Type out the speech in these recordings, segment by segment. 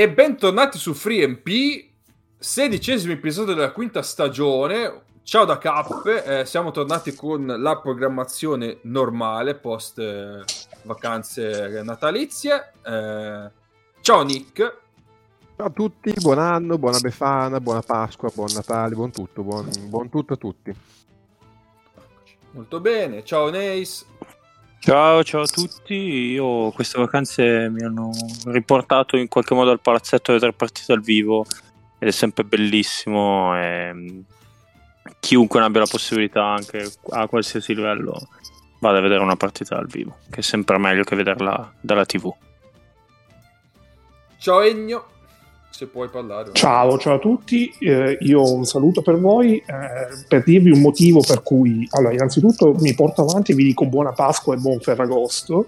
E bentornati su FreeMP, sedicesimo episodio della quinta stagione. Ciao da Cap, eh, siamo tornati con la programmazione normale post eh, vacanze natalizie. Eh, ciao Nick. Ciao a tutti, buon anno, buona Befana, buona Pasqua, buon Natale, buon tutto, buon, buon tutto a tutti. Molto bene, ciao Neis. Ciao, ciao a tutti. Io queste vacanze mi hanno riportato in qualche modo al palazzetto a vedere partite dal vivo ed è sempre bellissimo. E mm, chiunque ne abbia la possibilità, anche a qualsiasi livello, vada a vedere una partita dal vivo, che è sempre meglio che vederla dalla TV. Ciao Egno se puoi parlare. Ciao, ciao a tutti, eh, io un saluto per voi eh, per dirvi un motivo per cui, allora innanzitutto mi porto avanti e vi dico buona Pasqua e buon Ferragosto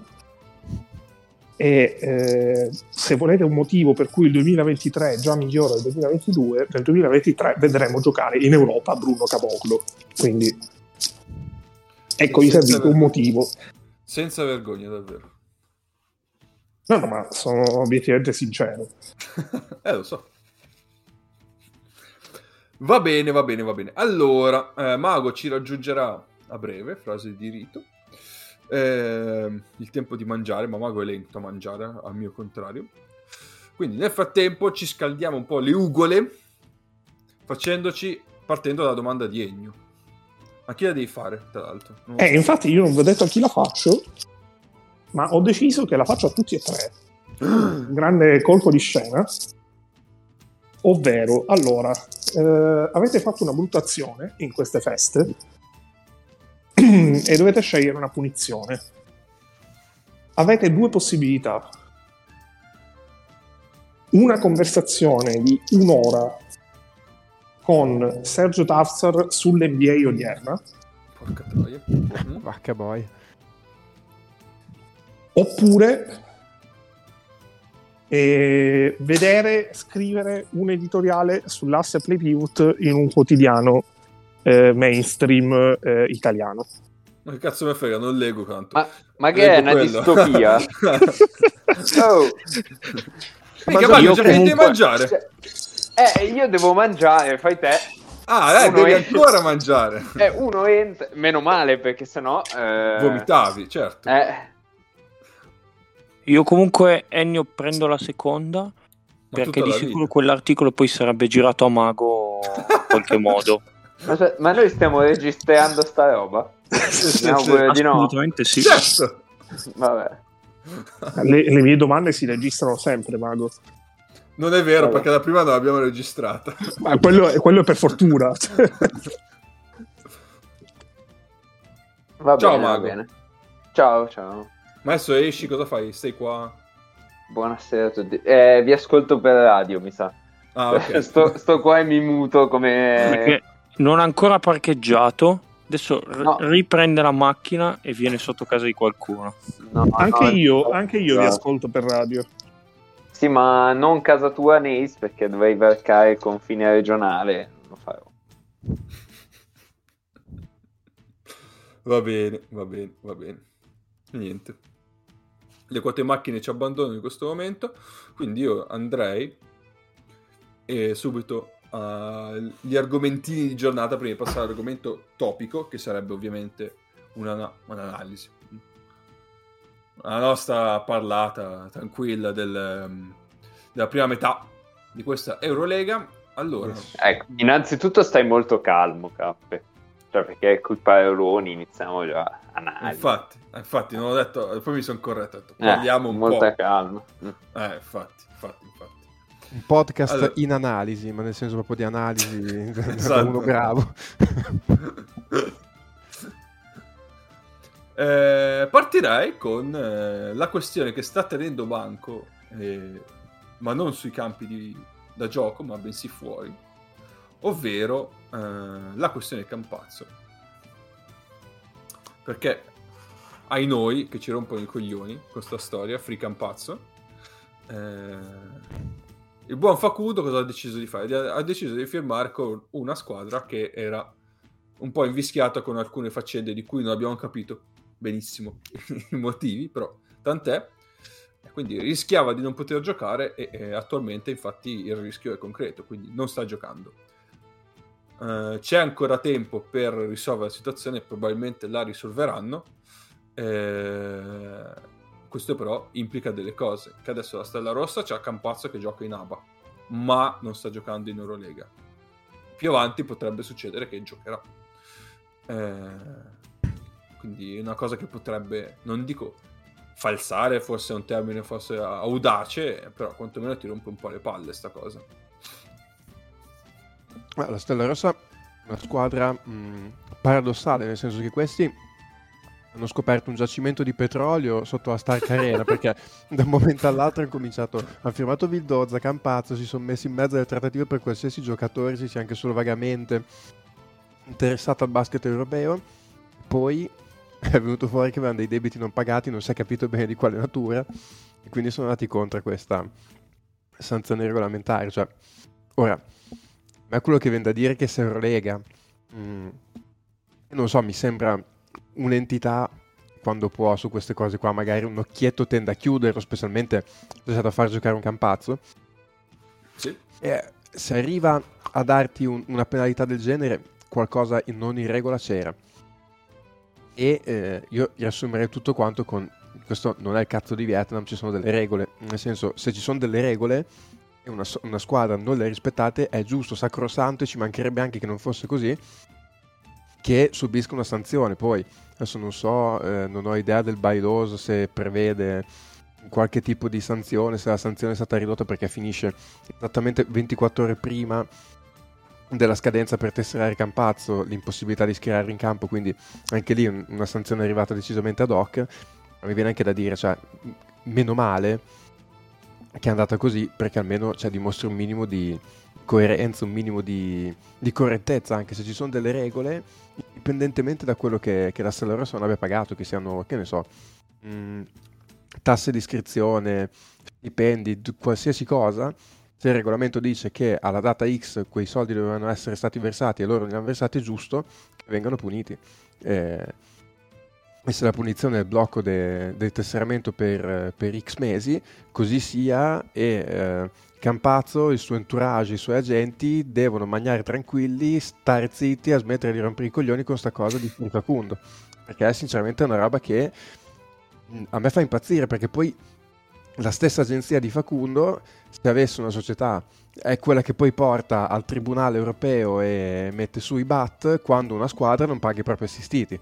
e eh, se volete un motivo per cui il 2023 è già migliore del 2022, nel 2023 vedremo giocare in Europa Bruno Caboclo, quindi ecco vi servito un motivo. Senza vergogna davvero. No, no, ma sono obiettivamente sincero. eh, lo so. Va bene, va bene, va bene. Allora, eh, Mago ci raggiungerà a breve, frase di rito. Eh, il tempo di mangiare, ma Mago è lento a mangiare, al mio contrario. Quindi nel frattempo ci scaldiamo un po' le ugole, facendoci, partendo dalla domanda di Egno. Ma chi la devi fare, tra l'altro? Eh, so. infatti io non vi ho detto a chi la faccio, ma ho deciso che la faccio a tutti e tre. Grande colpo di scena. Ovvero, allora, eh, avete fatto una brutta azione in queste feste e dovete scegliere una punizione. Avete due possibilità. Una conversazione di un'ora con Sergio Tafsar sull'NBA odierna. Porca troia. Vacca boy oppure eh, vedere scrivere un editoriale sull'asse Play Pivot in un quotidiano eh, mainstream eh, italiano. Ma che cazzo mi frega, non leggo tanto. Ma, ma che è una quello. distopia? oh. Mica, ma io già comunque... di mangiare. Eh, io devo mangiare, fai te. Ah, dai, uno devi entra... ancora mangiare. Eh, uno entra... Meno male, perché sennò... Eh... Vomitavi, certo. Eh... Io comunque Ennio prendo la seconda Ma perché di sicuro vita. quell'articolo poi sarebbe girato a mago in qualche modo. Ma, cioè, ma, noi stiamo registrando sta roba? sì, no, sì, di no. Assolutamente sì. Certo. Vabbè. Le, le, mie domande si registrano sempre, Mago. Non è vero, Vabbè. perché la prima non l'abbiamo registrata. Ma quello, quello è per fortuna. Va ciao, bene, Mago. Va bene. Ciao, ciao. Ma adesso esci, cosa fai? Stai qua? Buonasera a tutti. Eh, vi ascolto per radio, mi sa. Ah, okay. sto, sto, qua e mi muto come... Perché non ha ancora parcheggiato. Adesso no. riprende la macchina e viene sotto casa di qualcuno. No, anche, no, io, anche io vi ascolto per radio. Sì, ma non casa tua, Neis, perché dovrei varcare il confine regionale. Non lo farò. Va bene, va bene, va bene. Niente le quote macchine ci abbandonano in questo momento, quindi io andrei e subito agli argomentini di giornata prima di passare all'argomento topico, che sarebbe ovviamente una, un'analisi. La nostra parlata tranquilla del, della prima metà di questa Eurolega. Allora, ecco, innanzitutto stai molto calmo, Cappe. Cioè, perché colpa Euroni iniziamo già analisi. Infatti, infatti, non ho detto, poi mi sono corretto, ho detto, eh, parliamo eh, un molta po'. calma. Eh, infatti, infatti, infatti. Un podcast allora... in analisi, ma nel senso proprio di analisi, esatto. uno bravo. eh, partirei con eh, la questione che sta tenendo banco, eh, ma non sui campi di, da gioco, ma bensì fuori, ovvero eh, la questione Campazzo. Perché ai noi che ci rompono i coglioni con questa storia, Free Campazzo, eh, il buon Facudo cosa ha deciso di fare? Ha deciso di firmare con una squadra che era un po' invischiata con alcune faccende di cui non abbiamo capito benissimo i motivi, però tant'è. Quindi rischiava di non poter giocare e, e attualmente infatti il rischio è concreto, quindi non sta giocando. Uh, c'è ancora tempo per risolvere la situazione, probabilmente la risolveranno. Eh, questo però implica delle cose, che adesso la Stella Rossa c'ha Campazzo che gioca in ABA, ma non sta giocando in Eurolega. Più avanti potrebbe succedere che giocherà. Eh, quindi è una cosa che potrebbe, non dico falsare, forse è un termine forse audace, però quantomeno ti rompe un po' le palle sta cosa. La Stella Rossa è una squadra mh, paradossale, nel senso che questi hanno scoperto un giacimento di petrolio sotto la Stark Arena perché da un momento all'altro hanno cominciato hanno firmato Vildozza, Campazzo si sono messi in mezzo alle trattative per qualsiasi giocatore si sia anche solo vagamente interessato al basket europeo. Poi è venuto fuori che avevano dei debiti non pagati non si è capito bene di quale natura e quindi sono andati contro questa sanzione regolamentare cioè, ora ma quello che viene da dire che se Eurolega mh, mm, non so mi sembra un'entità quando può su queste cose qua, magari un occhietto tende a chiuderlo, specialmente se è stato a far giocare un campazzo. Sì. E se arriva a darti un, una penalità del genere, qualcosa in, non in regola c'era. E eh, io riassumerei tutto quanto con questo non è il cazzo di Vietnam, ci sono delle regole. Nel senso, se ci sono delle regole una, una squadra non le rispettate, è giusto, sacrosanto e ci mancherebbe anche che non fosse così, che subisca una sanzione. Poi adesso non so, eh, non ho idea del bylaws se prevede qualche tipo di sanzione, se la sanzione è stata ridotta perché finisce esattamente 24 ore prima della scadenza per tesserare Campazzo, l'impossibilità di schierare in campo, quindi anche lì una sanzione è arrivata decisamente ad hoc. Mi viene anche da dire, cioè, meno male che è andata così perché almeno cioè, dimostra un minimo di coerenza, un minimo di, di correttezza, anche se ci sono delle regole indipendentemente da quello che, che la non abbia pagato, che siano, che ne so, mh, mm, tasse di iscrizione, stipendi, qualsiasi cosa, se il regolamento dice che alla data X quei soldi dovevano essere stati versati e loro li hanno versati, giusto vengano puniti. Eh, se la punizione il blocco de- del tesseramento per, per, X mesi, così sia e eh, Campazzo, il suo entourage, i suoi agenti devono mangiare tranquilli, stare zitti e smettere di rompere i coglioni con sta cosa di Facundo. Perché sinceramente è una roba che mm, a me fa impazzire perché poi la stessa agenzia di Facundo, se avesse una società, è quella che poi porta al Tribunale europeo e mette su i BAT quando una squadra non paga i propri assistiti.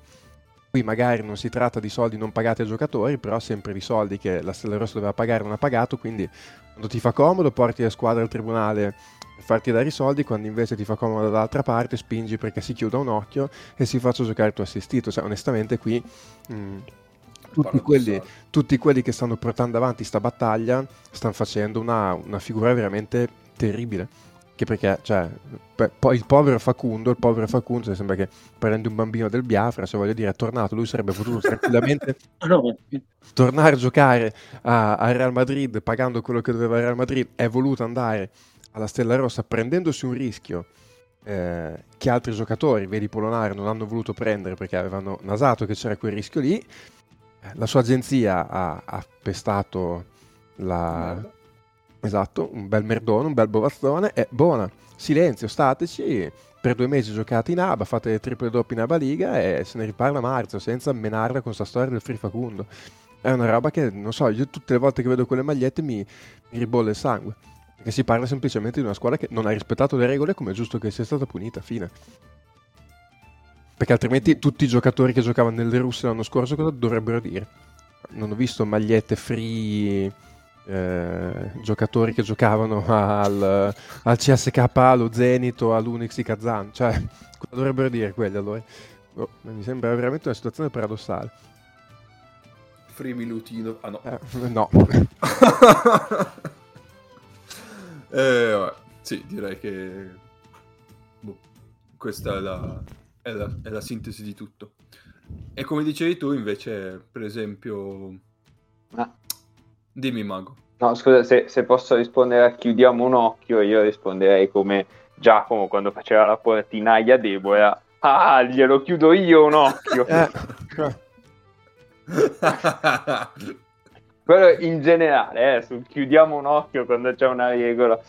Qui magari non si tratta di soldi non pagati ai giocatori, però sempre di soldi che la Stella Rossa doveva pagare non ha pagato, quindi quando ti fa comodo porti la squadra al tribunale per farti dare i soldi, quando invece ti fa comodo dall'altra parte spingi perché si chiuda un occhio e si faccia giocare il tuo assistito. Cioè, onestamente qui... Mh, mm, tutti quelli, tutti quelli, che stanno portando avanti questa battaglia stanno facendo una, una figura veramente terribile anche perché, cioè, poi il povero Facundo, il povero Facundo, cioè, sembra che prende un bambino del Biafra, se voglio dire, è tornato, lui sarebbe potuto tranquillamente tornare a giocare a, a, Real Madrid pagando quello che doveva Real Madrid, è voluto andare alla Stella Rossa prendendosi un rischio eh, che altri giocatori, vedi Polonare, non hanno voluto prendere perché avevano nasato che c'era quel rischio lì. La sua agenzia ha, ha pestato la, Esatto, un bel merdone, un bel bovazzone e buona. Silenzio, stateci, per due mesi giocate in ABA, fate triple doppie in ABA Liga e se ne riparla a marzo, senza menarla con questa storia del free facundo. È una roba che, non so, io tutte le volte che vedo quelle magliette mi, mi ribolle il sangue. Perché si parla semplicemente di una squadra che non ha rispettato le regole come è giusto che sia stata punita, fine. Perché altrimenti tutti i giocatori che giocavano nelle russe l'anno scorso cosa dovrebbero dire? Non ho visto magliette free eh, giocatori che giocavano al, al CSK, allo Zenito, all'Unix Kazan. Cioè, cosa dovrebbero dire quelli allora? Oh, mi sembra veramente una situazione paradossale. Free Lutino. Ah no. Eh, no. eh, vabbè. Sì, direi che boh, questa è la, è, la, è la sintesi di tutto. E come dicevi tu, invece, per esempio... Ah. Dimmi, Mago. No, scusa, se, se, posso rispondere a chiudiamo un occhio, io risponderei come Giacomo quando faceva la portinaia Deborah. Ah, glielo chiudo io un occhio. Eh. quello in generale, eh, chiudiamo un occhio quando c'è una regola.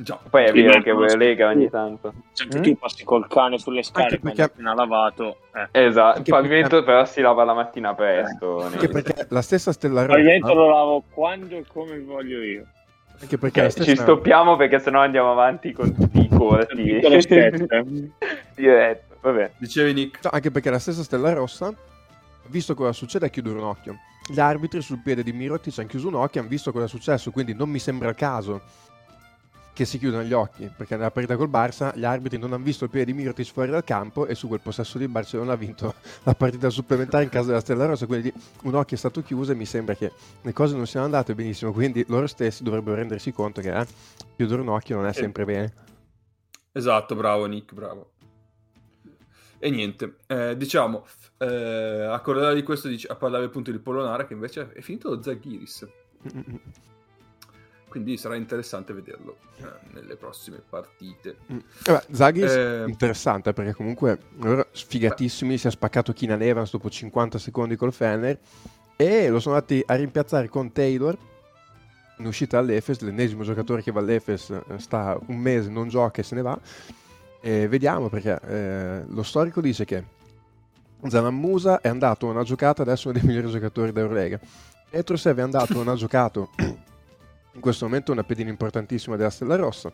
Già. Poi è vero che so- Lega ogni tanto. Anche Mm? tu passi col cane sulle scale Anche quando perché- appena lavato. Eh. Esatto, il Anche pavimento perché- però si lava la mattina presto. Anche Nils. perché la stessa Stella Il pavimento Rossa, lo lavo quando e come voglio io. anche perché la Ok, ci stoppiamo perché sennò andiamo avanti con tutti i corti. Eh. Diretto, vabbè. Dicevi Nick. No, anche perché la stessa Stella Rossa, visto cosa succede, a chiudere un occhio. Gli arbitri sul piede di Mirotic hanno chiuso un occhio, hanno visto cosa è successo, quindi non mi sembra il caso che si chiudano gli occhi, perché nella partita col Barça gli arbitri non hanno visto il piede di Mirotic fuori dal campo e su quel possesso di Barcellona ha vinto la partita supplementare in casa della Stella Rossa, quindi un occhio è stato chiuso e mi sembra che le cose non siano andate benissimo, quindi loro stessi dovrebbero rendersi conto che eh, chiudere un occhio non è Sì. sempre bene. Esatto, bravo Nick, bravo. E niente, eh, diciamo, eh, a corredare di questo dice- a parlare appunto di Polonara che invece è finito lo Zaghiris. Mm, Quindi sarà interessante vederlo eh, nelle prossime partite. Vabbè, Zagis Eh, interessante perché comunque loro sfigatissimi, si è spaccato Keenan Evans dopo 50 secondi col Fener e lo sono andati a rimpiazzare con Taylor in uscita all'Efes, l'ennesimo giocatore che va all'Efes, eh, sta un mese, non gioca e se ne va. E vediamo perché eh, lo storico dice che Zaman Musa è andato a una giocata, adesso è uno dei migliori giocatori d'Eurolega. Petrosev è andato, non ha giocato, in questo momento è una pedina importantissima della Stella Rossa.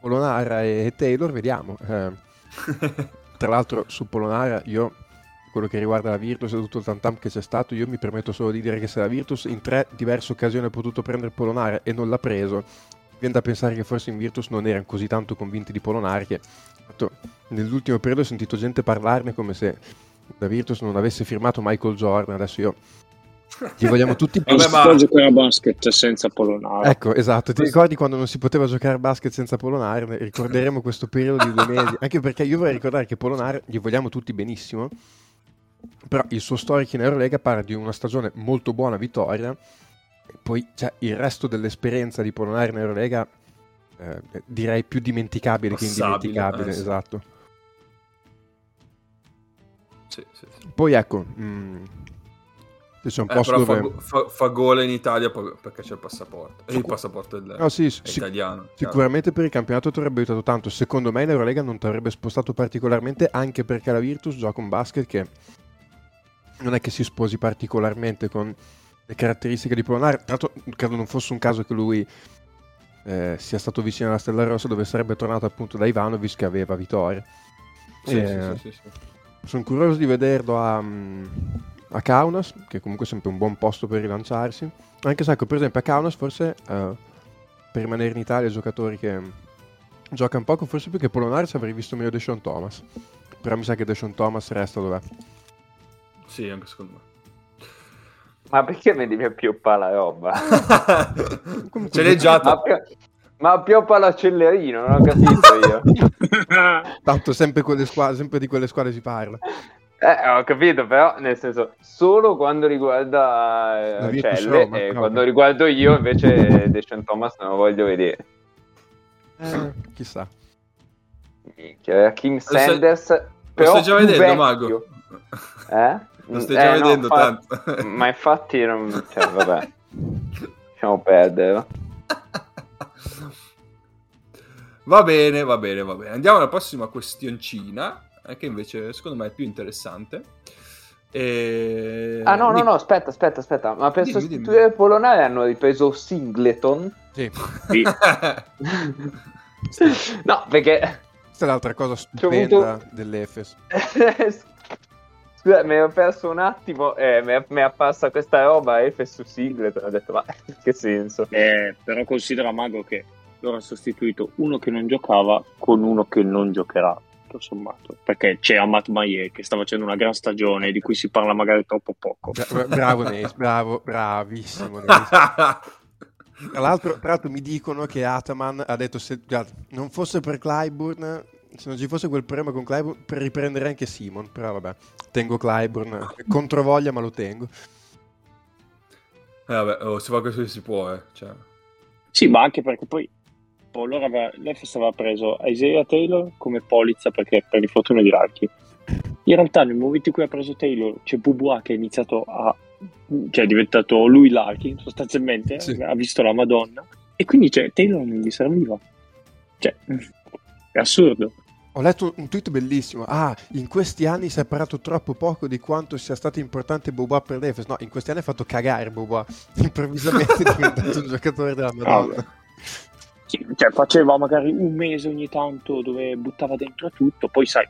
Polonara e Taylor, vediamo. Eh, tra l'altro su Polonara io, quello che riguarda la Virtus e tutto il tantam che c'è stato, io mi permetto solo di dire che se la Virtus in tre diverse occasioni ha potuto prendere Polonara e non l'ha preso, viene da pensare che forse in Virtus non erano così tanto convinti di Polonara che fatto, nell'ultimo periodo ho sentito gente parlarne come se la Virtus non avesse firmato Michael Jordan, adesso io gli vogliamo tutti Vabbè, non si ma- può giocare a basket senza Polonara. Ecco, esatto. Ti ricordi quando non si poteva giocare a basket senza Polonare? Ricorderemo questo periodo di due mesi. Anche perché io vorrei ricordare che Polonare gli vogliamo tutti benissimo. Però il suo storico in Eurolega parla di una stagione molto buona vittoria. E poi cioè, il resto dell'esperienza di Polonare in Eurolega eh, direi più dimenticabile che Passabile, indimenticabile. eh, sì. Esatto. sì, sì, sì. Poi ecco, mh, se c'è un Eh, posto però fa, dove... go- fa- fa gol in Italia perché c'è il passaporto. E il passaporto del, No, sì, sic- italiano. chiaro. Sicuramente per il campionato ti avrebbe aiutato tanto. Secondo me in Eurolega non ti avrebbe spostato particolarmente, anche perché la Virtus gioca un basket che non è che si sposi particolarmente con le caratteristiche di Polonare. Tra l'altro, credo non fosse un caso che lui eh, sia stato vicino alla Stella Rossa, dove sarebbe tornato appunto da Ivanovic che aveva vittoria. Sì, Eh, sì, sì, sì, sì. Sono curioso di vederlo a, mm, a Kaunas, che comunque è sempre un buon posto per rilanciarsi. Anche se, ecco, per esempio, a Kaunas forse eh, per rimanere in Italia, giocatori che giocano poco, forse più che Polonare ci avrei visto meglio Deshaun Thomas. Però mi sa che Deshaun Thomas resta dov'è. Sì, anche secondo me. Ma perché mi devi pioppa la roba? Ce l'hai già ma, ma pioppa l'accellerino, non ho capito io. Tanto sempre, quelle squadre, sempre di quelle squadre si parla. Eh, ho capito, però, nel senso, solo quando riguarda eh, Celle, e no, quando ok. riguardo io, invece, Deshaun Thomas non lo voglio vedere. Eh, chissà. Minchia, Kim stai- Sanders, Lo però stai già vedendo, vecchio. Mago? Eh? Lo stai Eh, già no, vedendo fa- tanto. Ma infatti, non... cioè, vabbè, lasciamo perdere. va. Bene, va bene, va bene. Andiamo alla prossima questioncina, eh, che invece secondo me è più interessante. E... Ah, no, no, no, aspetta, aspetta, aspetta. Ma per Dimmi, sostituire Polonare hanno ripreso Singleton? Sì, Sì. no, perché... questa è l'altra cosa stupenda dell'Efes. Scusa, mi ero perso un attimo e mi è, mi è apparsa questa roba Efes su Singleton. Ho detto, ma che senso? Eh, però considera Mago che loro hanno sostituito uno che non giocava con uno che non giocherà tutto sommato perché c'è Amat Maie che sta facendo una gran stagione di cui si parla magari troppo poco Bra- Bravo Neis, bravo, bravissimo Neis. Tra l'altro, tra l'altro mi dicono che Ataman ha detto se guarda, non fosse per Clyburn, se non ci fosse quel problema con Clyburn, per riprendere anche Simon. Però vabbè, tengo Clyburn, controvoglia ma lo tengo. Eh, vabbè, oh, si fa questo si può, eh. Cioè, sì ma anche perché poi poi loro aveva, l'Efes aveva preso Isaiah Taylor come polizza perché per l'infortunio di Rarchi in realtà nel momento in cui ha preso Taylor c'è Bubua che ha iniziato a cioè è diventato lui Larkin sostanzialmente, Sì. ha visto la Madonna e quindi cioè, Taylor non gli serviva. Cioè, è assurdo. Ho letto un tweet bellissimo. Ah, in questi anni si è parlato troppo poco di quanto sia stato importante Boba per l'Efes. No, in questi anni ha fatto cagare Boba. Improvvisamente è diventato un giocatore della Madonna. Cioè, faceva magari un mese ogni tanto dove buttava dentro tutto, poi sai,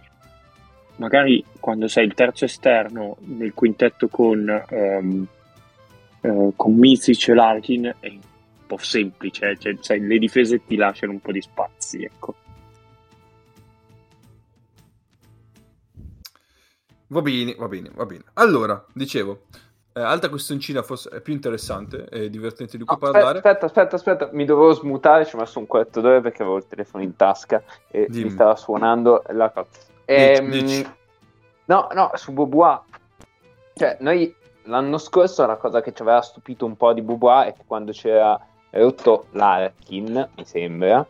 magari quando sei il terzo esterno nel quintetto con, ehm, eh, con Mizic e Larkin è un po' semplice, cioè, sai, le difese ti lasciano un po' di spazi, ecco. Va bene, va bene, va bene. Allora, dicevo, eh, altra questioncina forse è più interessante e divertente di cui No, parlare. aspetta, aspetta, aspetta, mi dovevo smutare, ci ho messo un quarto d'ora perché avevo il telefono in tasca e Dimmi. mi stava suonando la cosa. Ehm, dici. No, no, su Bobois. Cioè, noi l'anno scorso la cosa che ci aveva stupito un po' di Bobois è che quando c'era rotto l'Arkin, mi sembra,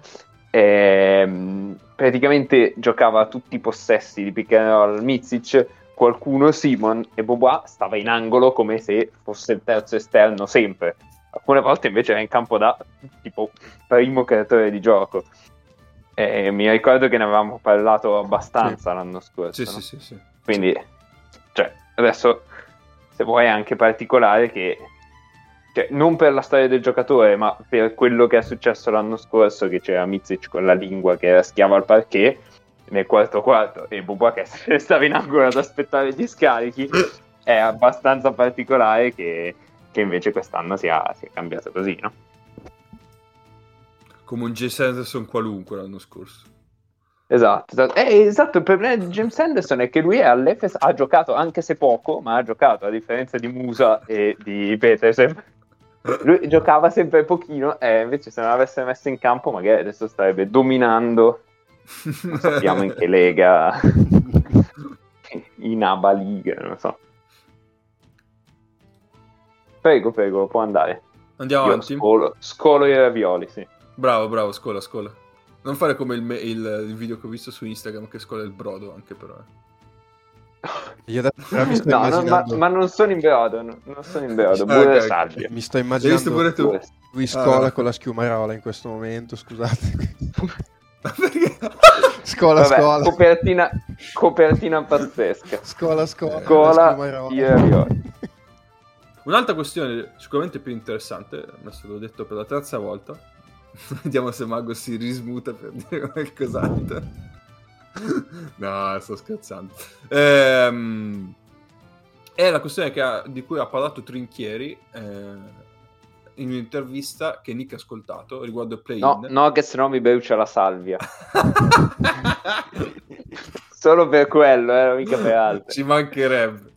ehm, praticamente giocava tutti i possessi di pick and roll Mizic, qualcuno Simon e Bobois stava in angolo come se fosse il terzo esterno sempre. Alcune volte invece era in campo da tipo primo creatore di gioco. E mi ricordo che ne avevamo parlato abbastanza l'anno scorso. Sì, no? sì, sì, sì. Quindi, cioè, adesso, se vuoi, è anche particolare che, cioè, non per la storia del giocatore, ma per quello che è successo l'anno scorso, che c'era Mizic con la lingua che era schiavo al parquet nel quarto quarto e Bubba che stava in angolo ad aspettare gli scarichi, è abbastanza particolare che, che invece quest'anno sia, sia cambiato così, no? Come un J. Sanderson qualunque l'anno scorso. Esatto, esatto. Eh, esatto, il problema di James Anderson è che lui all'Efes ha giocato anche se poco, ma ha giocato a differenza di Musa e di Petersen. Lui giocava sempre pochino e invece se non avesse messo in campo magari adesso starebbe dominando, sappiamo in che lega, in Aba League, non so. Prego, prego, può andare. Andiamo Io avanti. scolo, scolo i ravioli, sì. Bravo, bravo, scola, scola. Non fare come il, me- il- il video che ho visto su Instagram che scola il brodo anche però. eh. Io adesso però mi sto No, no, ma, ma non sono in brodo, no- non sono in brodo, Ah, pure ok, ok. salvia. mi sto L'hai visto immaginando pure tu? Pure- lui scola Ah. con la schiumarola in questo momento, scusate. Perché? scola, Vabbè, scola. copertina, copertina pazzesca. Scola, scola. Scola, schiumarola. i ravioli. Un'altra questione sicuramente più interessante, adesso l'ho detto per la terza volta. Vediamo se Mago si rismuta per dire qualcos'altro. no, sto scherzando. Ehm, è la questione che ha- di cui ha parlato Trinchieri eh, in un'intervista che Nick ha ascoltato riguardo il play-in. No, no, che se no mi brucia la salvia. Solo per quello, eh, mica per altro. Ci mancherebbe.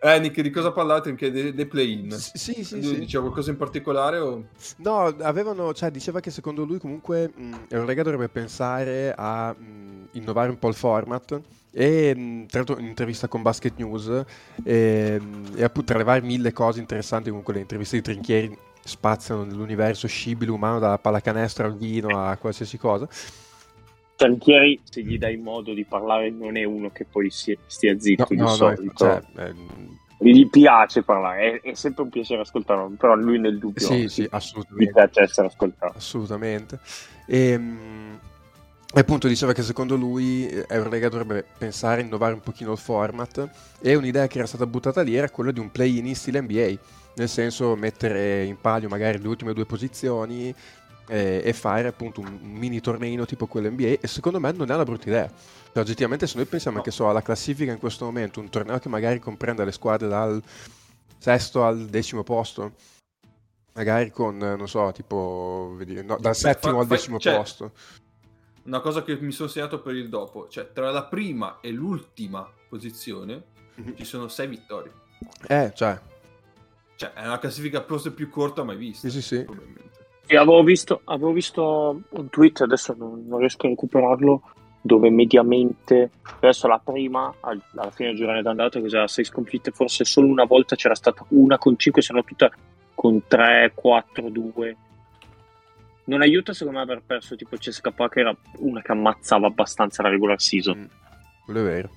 Eh, Nick, di cosa ha parlato? Trinchieri? Dei, dei play-in. Sì, sì, sì, Lui sì. Diceva qualcosa in particolare o... No, avevano, cioè, diceva che secondo lui comunque mh, Eurolega dovrebbe pensare a mh, innovare un po' il format e mh, tra l'altro in intervista con Basket News e, mh, e appunto tra le varie mille cose interessanti comunque le interviste di Trinchieri spaziano nell'universo scibile umano dalla pallacanestro al vino a qualsiasi cosa Tranchieri, se gli dai modo di parlare, non è uno che poi si- stia zitto no, di no, no, cioè, ehm, Gli piace parlare, è, è sempre un piacere ascoltarlo, però lui nel dubbio sì, sì, gli assolutamente piace essere ascoltato. assolutamente. E, mh, e appunto diceva che secondo lui eh, Eurolega dovrebbe pensare a innovare un pochino il format e un'idea che era stata buttata lì era quella di un play-in in stile NBA, nel senso mettere in palio magari le ultime due posizioni eh, e fare appunto un, mini torneino tipo quello NBA e secondo me non è una brutta idea. Cioè, oggettivamente se noi pensiamo No. che so alla classifica in questo momento, un torneo che magari comprenda le squadre dal sesto al decimo posto, magari con, non so, tipo, no, dal settimo al decimo cioè, posto. Una cosa che mi sono segnato per il dopo, cioè tra la prima e l'ultima posizione ci sono sei vittorie. Eh, cioè, Cioè, è una classifica forse più corta mai vista. Sì, sì, sì. probabilmente. E avevo visto, avevo visto un tweet, adesso non, non riesco a recuperarlo, dove mediamente, adesso la prima, al- alla fine del girone d'andata, cos'era, 6 sconfitte, forse solo una volta c'era stata una con 5, se no tutta con 3, 4, 2. Non aiuta secondo me aver perso tipo CSKA che era una che ammazzava abbastanza la regular season. Mm, quello è vero.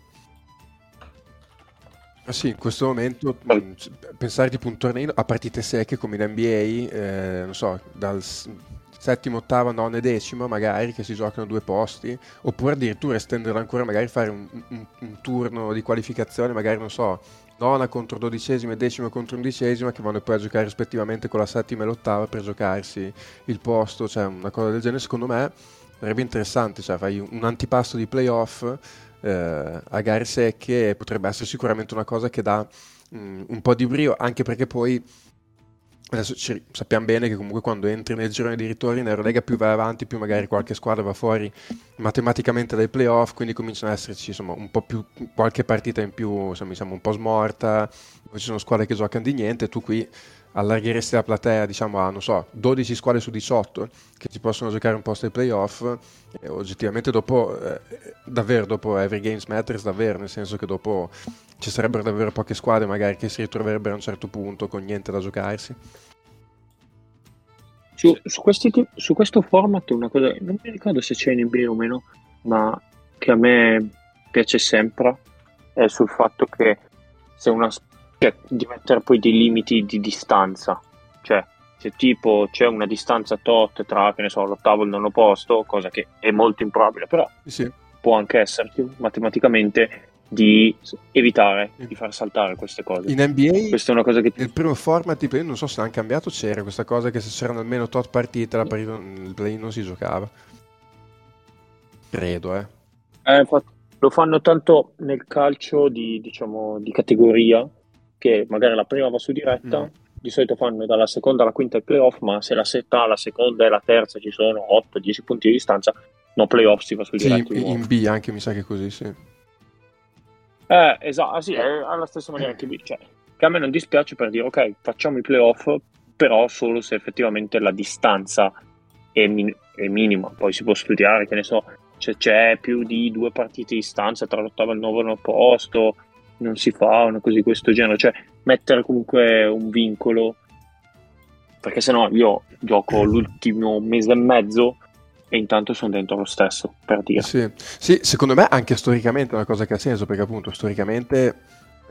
Ah sì, in questo momento mh, pensare tipo un torneo a partite secche come in NBA, eh, non so, dal settimo, ottavo, nono e decimo magari che si giocano due posti, oppure addirittura estenderlo ancora, magari fare un, un- un turno di qualificazione, magari non so, nona contro dodicesima e decima contro undicesima che vanno poi a giocare rispettivamente con la settima e l'ottava per giocarsi il posto, cioè una cosa del genere secondo me sarebbe interessante, cioè fai un antipasto di playoff eh, a gare secche potrebbe essere sicuramente una cosa che dà mm, un po' di brio, anche perché poi adesso ci- sappiamo bene che comunque quando entri nel girone di ritorni in Eurolega più vai avanti, più magari qualche squadra va fuori matematicamente dai playoff, quindi cominciano ad esserci insomma un po' più qualche partita in più, insomma, diciamo un po' smorta, poi ci sono squadre che giocano di niente, tu qui allargheresti la platea diciamo a so 12 squadre su 18 che ci possono giocare un posto ai playoff e oggettivamente dopo eh, davvero dopo Every Games Matters davvero nel senso che dopo ci sarebbero davvero poche squadre magari che si ritroverebbero a un certo punto con niente da giocarsi? Su, su questi ti- su questo format una cosa, non mi ricordo se c'è in NBA o meno, ma che a me piace sempre è sul fatto che se una cioè, di mettere poi dei limiti di distanza, cioè se tipo c'è una distanza tot tra, che ne so, l'ottavo e il nono posto, cosa che è molto improbabile, però sì, può anche esserci matematicamente di evitare di far saltare queste cose. in NBA Questa è una cosa che nel primo format play non so se l'hanno cambiato c'era questa cosa che se c'erano almeno tot partite la partita, il play non si giocava credo eh Eh, infatti, lo fanno tanto nel calcio di, diciamo, di categoria, che magari la prima va su diretta, Mm. di solito fanno dalla seconda alla quinta il playoff, ma se la setta, la seconda e la terza ci sono 8-10 punti di distanza, no playoff si va su sì, diretto. in, in B anche mi sa che così sì Eh, esatto, ah, sì, è alla stessa maniera che B, cioè, che a me non dispiace per dire, ok, facciamo i playoff, però solo se effettivamente la distanza è, min- è minima, poi si può studiare, che ne so, se c'è più di due partite di distanza tra l'ottavo e il nono posto, non si fa una cosa di questo genere, cioè mettere comunque un vincolo, perché sennò io gioco l'ultimo mese e mezzo e intanto sono dentro lo stesso, per dire. Sì. Sì, secondo me anche storicamente è una cosa che ha senso, perché appunto storicamente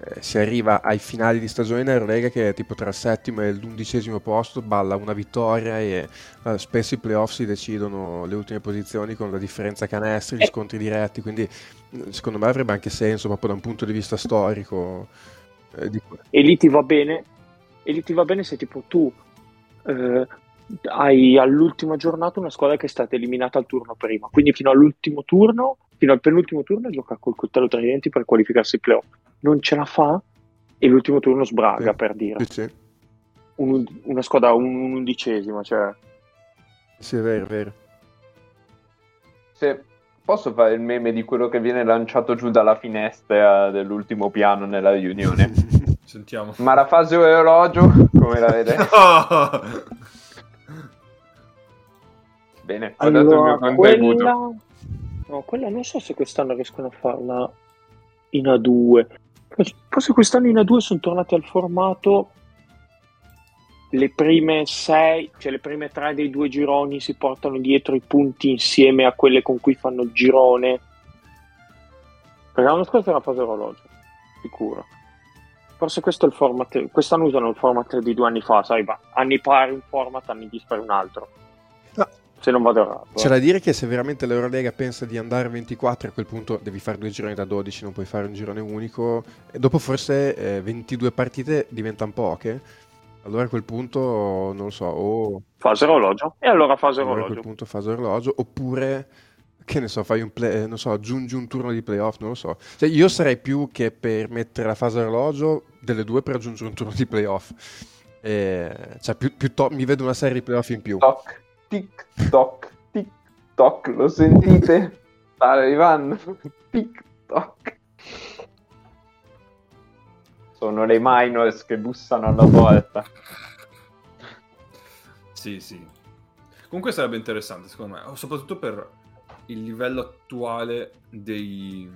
eh, si arriva ai finali di stagione in Eurolega che è tipo tra il settimo e l'undicesimo posto balla una vittoria e eh, spesso i playoff si decidono le ultime posizioni con la differenza canestri, gli Eh. scontri diretti, quindi mh, secondo me avrebbe anche senso proprio da un punto di vista storico. eh, di- e lì ti va bene e lì ti va bene se tipo tu eh, hai all'ultima giornata una squadra che è stata eliminata al turno prima quindi fino all'ultimo turno fino al penultimo turno gioca col coltello tra i denti per qualificarsi ai playoff non ce la fa e l'ultimo turno sbraga Sì. per dire Sì, sì, Un- una squadra un, un'undicesima cioè sì, è vero, è vero. Se posso fare il meme di quello che viene lanciato giù dalla finestra dell'ultimo piano nella riunione? Sentiamo. Ma la fase orologio, come la vedete? Bene, ho dato il mio allora contributo. quella no quella non so se quest'anno riescono a farla in A2 forse quest'anno in A2 sono tornati al formato le prime sei, cioè le prime tre dei due gironi si portano dietro i punti insieme a quelle con cui fanno il girone. Perché l'anno scorso era la fase orologio, sicuro. Forse questo è il format, quest'anno usano il format di due anni fa, sai, ma anni pari un format, anni dispari un altro. Se non vado errato. C'è eh. da dire che se veramente l'Eurolega pensa di andare a 24, a quel punto devi fare due gironi da 12, non puoi fare un girone unico. E dopo forse eh, 22 partite diventano poche. Allora a quel punto, non lo so, o Fase orologio. E allora fase allora a quel orologio. punto fase orologio, oppure, che ne so, fai un play, eh, non so, aggiungi un turno di playoff, non lo so. Cioè, io sarei più che per mettere la fase orologio delle due per aggiungere un turno di playoff. Eh, cioè, più, più to- mi vedo una serie di playoff in più. Toc, tic, toc, lo sentite? Sta arrivando. Tic, toc. Sono le minors che bussano alla porta. Sì, sì. Comunque sarebbe interessante, secondo me, soprattutto per il livello attuale dei,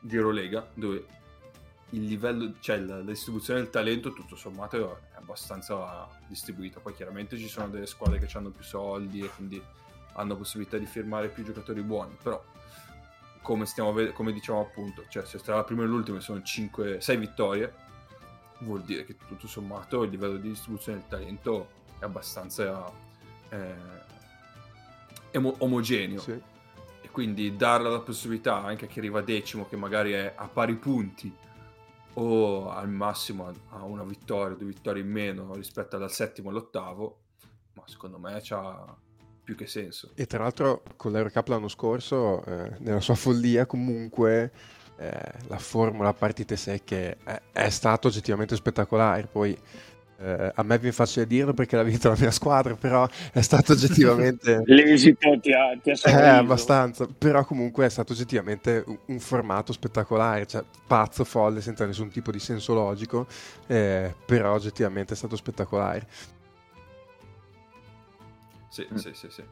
di Eurolega, dove il livello, cioè la, la distribuzione del talento, tutto sommato, è abbastanza distribuita. Poi chiaramente ci sono delle squadre che hanno più soldi e quindi hanno possibilità di firmare più giocatori buoni, però come, stiamo come diciamo appunto, cioè se tra la prima e l'ultima sono 6 vittorie, vuol dire che tutto sommato il livello di distribuzione del talento è abbastanza eh, emo- omogeneo. Sì. E quindi darle la possibilità anche a chi arriva decimo, che magari è a pari punti, o al massimo a, una vittoria, due vittorie in meno rispetto al settimo all'ottavo, ma secondo me c'ha più che senso. E tra l'altro con l'Eurocup l'anno scorso, eh, nella sua follia comunque, eh, la formula partite secche è, è stato oggettivamente spettacolare. Poi eh, a me viene facile dirlo perché l'ha vinto la mia squadra, però è stato oggettivamente... L'esito ti ha, ti ha Eh, abbastanza, però comunque è stato oggettivamente un, un formato spettacolare, cioè pazzo, folle, senza nessun tipo di senso logico, eh, però oggettivamente è stato spettacolare. Sì, Mm. sì, sì, sì.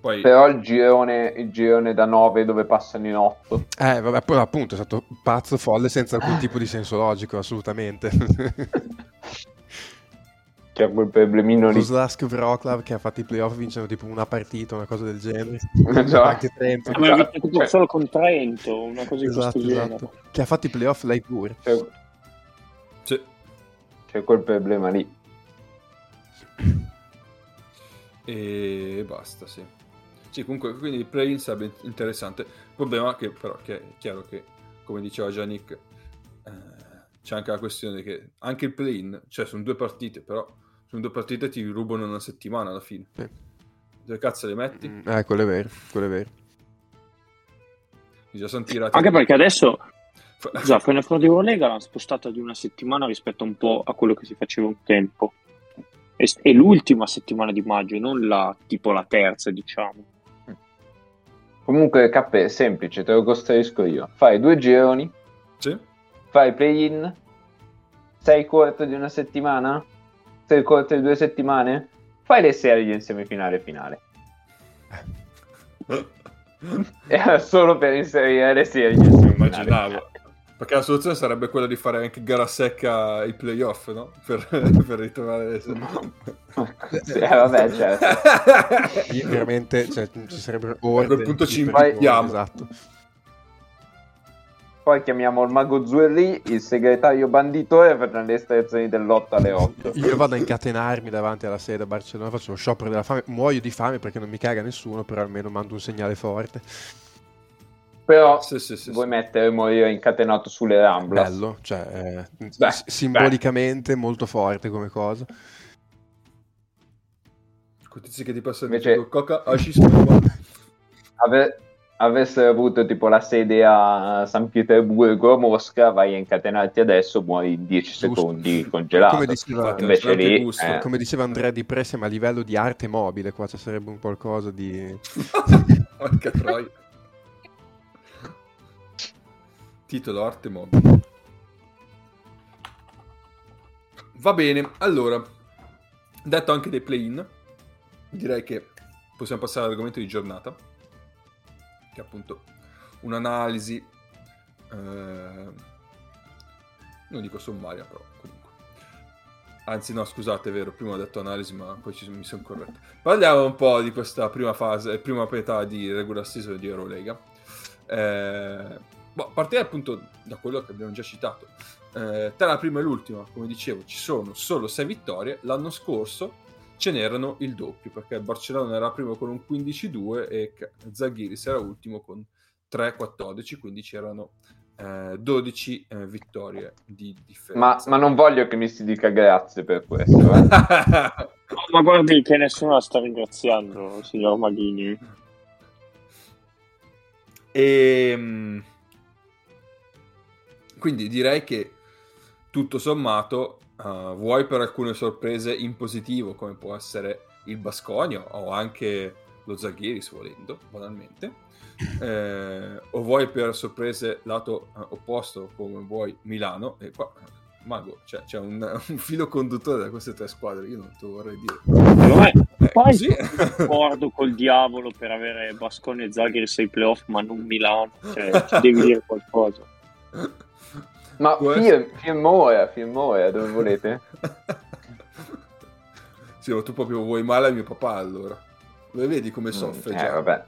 Poi, Però il girone, il girone da 9 dove passano in 8. Eh, vabbè, poi appunto è stato pazzo, folle, senza alcun tipo di senso logico, assolutamente. C'è quel problemino lì. Slask Wroclaw che ha fatto i playoff vincendo tipo una partita, una cosa del genere. Esatto. Anche Trento. Ma ha vinto Cioè- solo con Trento, una cosa di Esatto, questo genere. esatto. Che ha fatto i playoff lei pure. C'è, sì. c'è quel problema lì. E basta, sì. Sì, comunque, quindi il play-in sarebbe interessante. Il problema è che, però, che è chiaro che, come diceva già Nick, eh, c'è anche la questione che anche il play-in, cioè sono due partite, però sono due partite ti rubano una settimana alla fine. Sì. Dove cazzo le metti? Mm, eh, quello è vero, quello è vero. Già sono tirati. Anche perché adesso già Final di Eurolega l'hanno spostata di una settimana rispetto un po' a quello che si faceva un tempo. E, è l'ultima settimana di maggio, non la, tipo la terza, diciamo. Comunque, K è semplice, te lo costruisco io. Fai due gironi, Sì? fai play-in, sei corto di una settimana, corto di due settimane, fai le serie in semifinale e finale. Era solo per inserire le serie in semifinale. Immaginavo. Perché la soluzione sarebbe quella di fare anche gara secca ai playoff, no? Per, per ritrovare le Sì, eh, vabbè, certo. Io veramente, cioè, ci sarebbero ore. A quel punto ci impegniamo. Esatto. Poi chiamiamo il mago Zuerli, il segretario banditore per le estrazioni dell'8 alle 8. Io vado a incatenarmi davanti alla sede a Barcellona, faccio lo sciopero della fame, muoio di fame perché non mi caga nessuno, però almeno mando un segnale forte. Però Sì, sì, sì, vuoi sì. mettere morire incatenato sulle Ramblas. Bello, cioè, eh, Beh, simbolicamente molto forte come cosa. Con tizi che ti passano Invece- coca, asci. Ave- avessero avuto tipo la sede a San Pietroburgo o Mosca, vai a incatenarti adesso, muori in 10 Giusto. secondi congelato. Come diceva, Invece lì, gusto. eh, come diceva Andrea Di Pre, siamo a livello di arte mobile, qua ci sarebbe un qualcosa di... Porca troia. Titolo arte mobile. Va bene, allora, detto anche dei play-in, direi che possiamo passare all'argomento di giornata, che è appunto un'analisi, eh, non dico sommaria però comunque. Anzi no, scusate, è vero, prima ho detto analisi ma poi ci- mi sono corretto. Parliamo un po' di questa prima fase, prima metà di regular season di Eurolega. Eh, boh, a partire appunto da quello che abbiamo già citato. Eh, tra la prima e l'ultima, come dicevo, ci sono solo 6 vittorie. L'anno scorso ce n'erano il doppio, perché il Barcellona era primo con un 15-2 e Zaghiris era ultimo con 3-14, quindi c'erano eh, 12 eh, vittorie di ma, differenza. ma non voglio che mi si dica grazie per questo. eh. Ma guardi che nessuno la sta ringraziando, signor Maghini. E mm, quindi direi che tutto sommato, eh, vuoi per alcune sorprese in positivo, come può essere il Basconio o anche lo Zaghiris, volendo, banalmente, eh, o vuoi per sorprese lato eh, opposto, come vuoi Milano, e qua, eh, Mago, cioè, c'è un, un filo conduttore da queste tre squadre, io non te lo vorrei dire. Me, Eh, poi così? d'accordo col diavolo per avere Basconi e Zaghiris ai playoff, ma non Milano. Cioè, ci devi dire qualcosa. Ma firmora, firmora, dove volete? sì, ma tu proprio vuoi male a mio papà allora. Lo vedi come Mm, soffre eh, già? vabbè.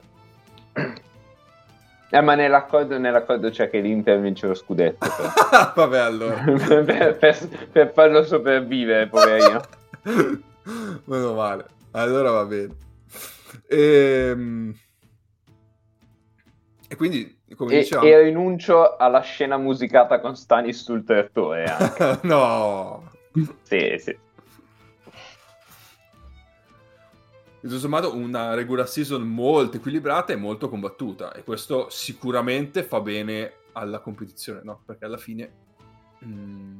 Eh, ma nell'accordo, nell'accordo c'è che l'Inter vince lo scudetto. Per, Vabbè, allora. per, per- per farlo sopravvivere, poverino. Meno male. Allora va bene. Ehm, E, quindi, come E, dicevamo... e rinuncio alla scena musicata con Stanis sul trattore. anche. no. sì, sì. Tutto sommato una regular season molto equilibrata e molto combattuta e questo sicuramente fa bene alla competizione, no? Perché alla fine, mh,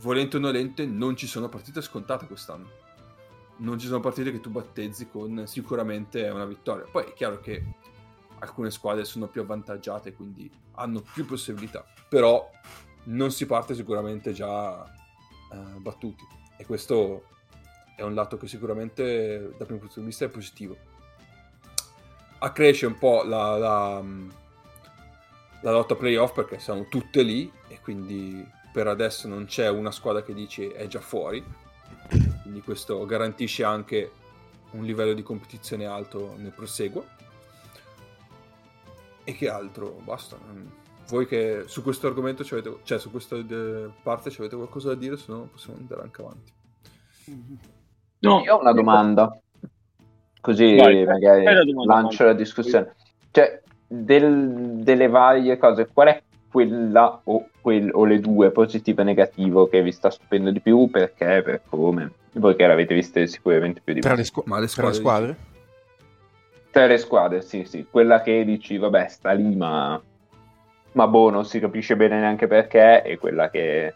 volente o nolente, non ci sono partite scontate quest'anno. Non ci sono partite che tu battezzi con sicuramente una vittoria. Poi è chiaro che alcune squadre sono più avvantaggiate, quindi hanno più possibilità. Però non si parte sicuramente già eh, battuti. E questo è un lato che sicuramente dal mio punto di vista è positivo. Accresce un po' la, la, la lotta playoff perché sono tutte lì e quindi per adesso non c'è una squadra che dice è già fuori. Quindi questo garantisce anche un livello di competizione alto nel proseguo. E che altro? Basta. Voi che su questo argomento ci avete, cioè su questa eh, parte ci avete qualcosa da dire, se no possiamo andare anche avanti. No, Io ho una domanda, così Vai, magari la domanda, lancio la discussione. Cioè, del- delle varie cose, qual è quella o, quel- o le due positive e negativo che vi sta stupendo di più? Perché, per come? Voi che l'avete viste sicuramente più di Tra me. le, squ- Ma le tra le squadre, squadre? Tra le squadre, sì, sì. Quella che dici, vabbè, sta lì, ma... ma boh, non si capisce bene neanche perché, e quella che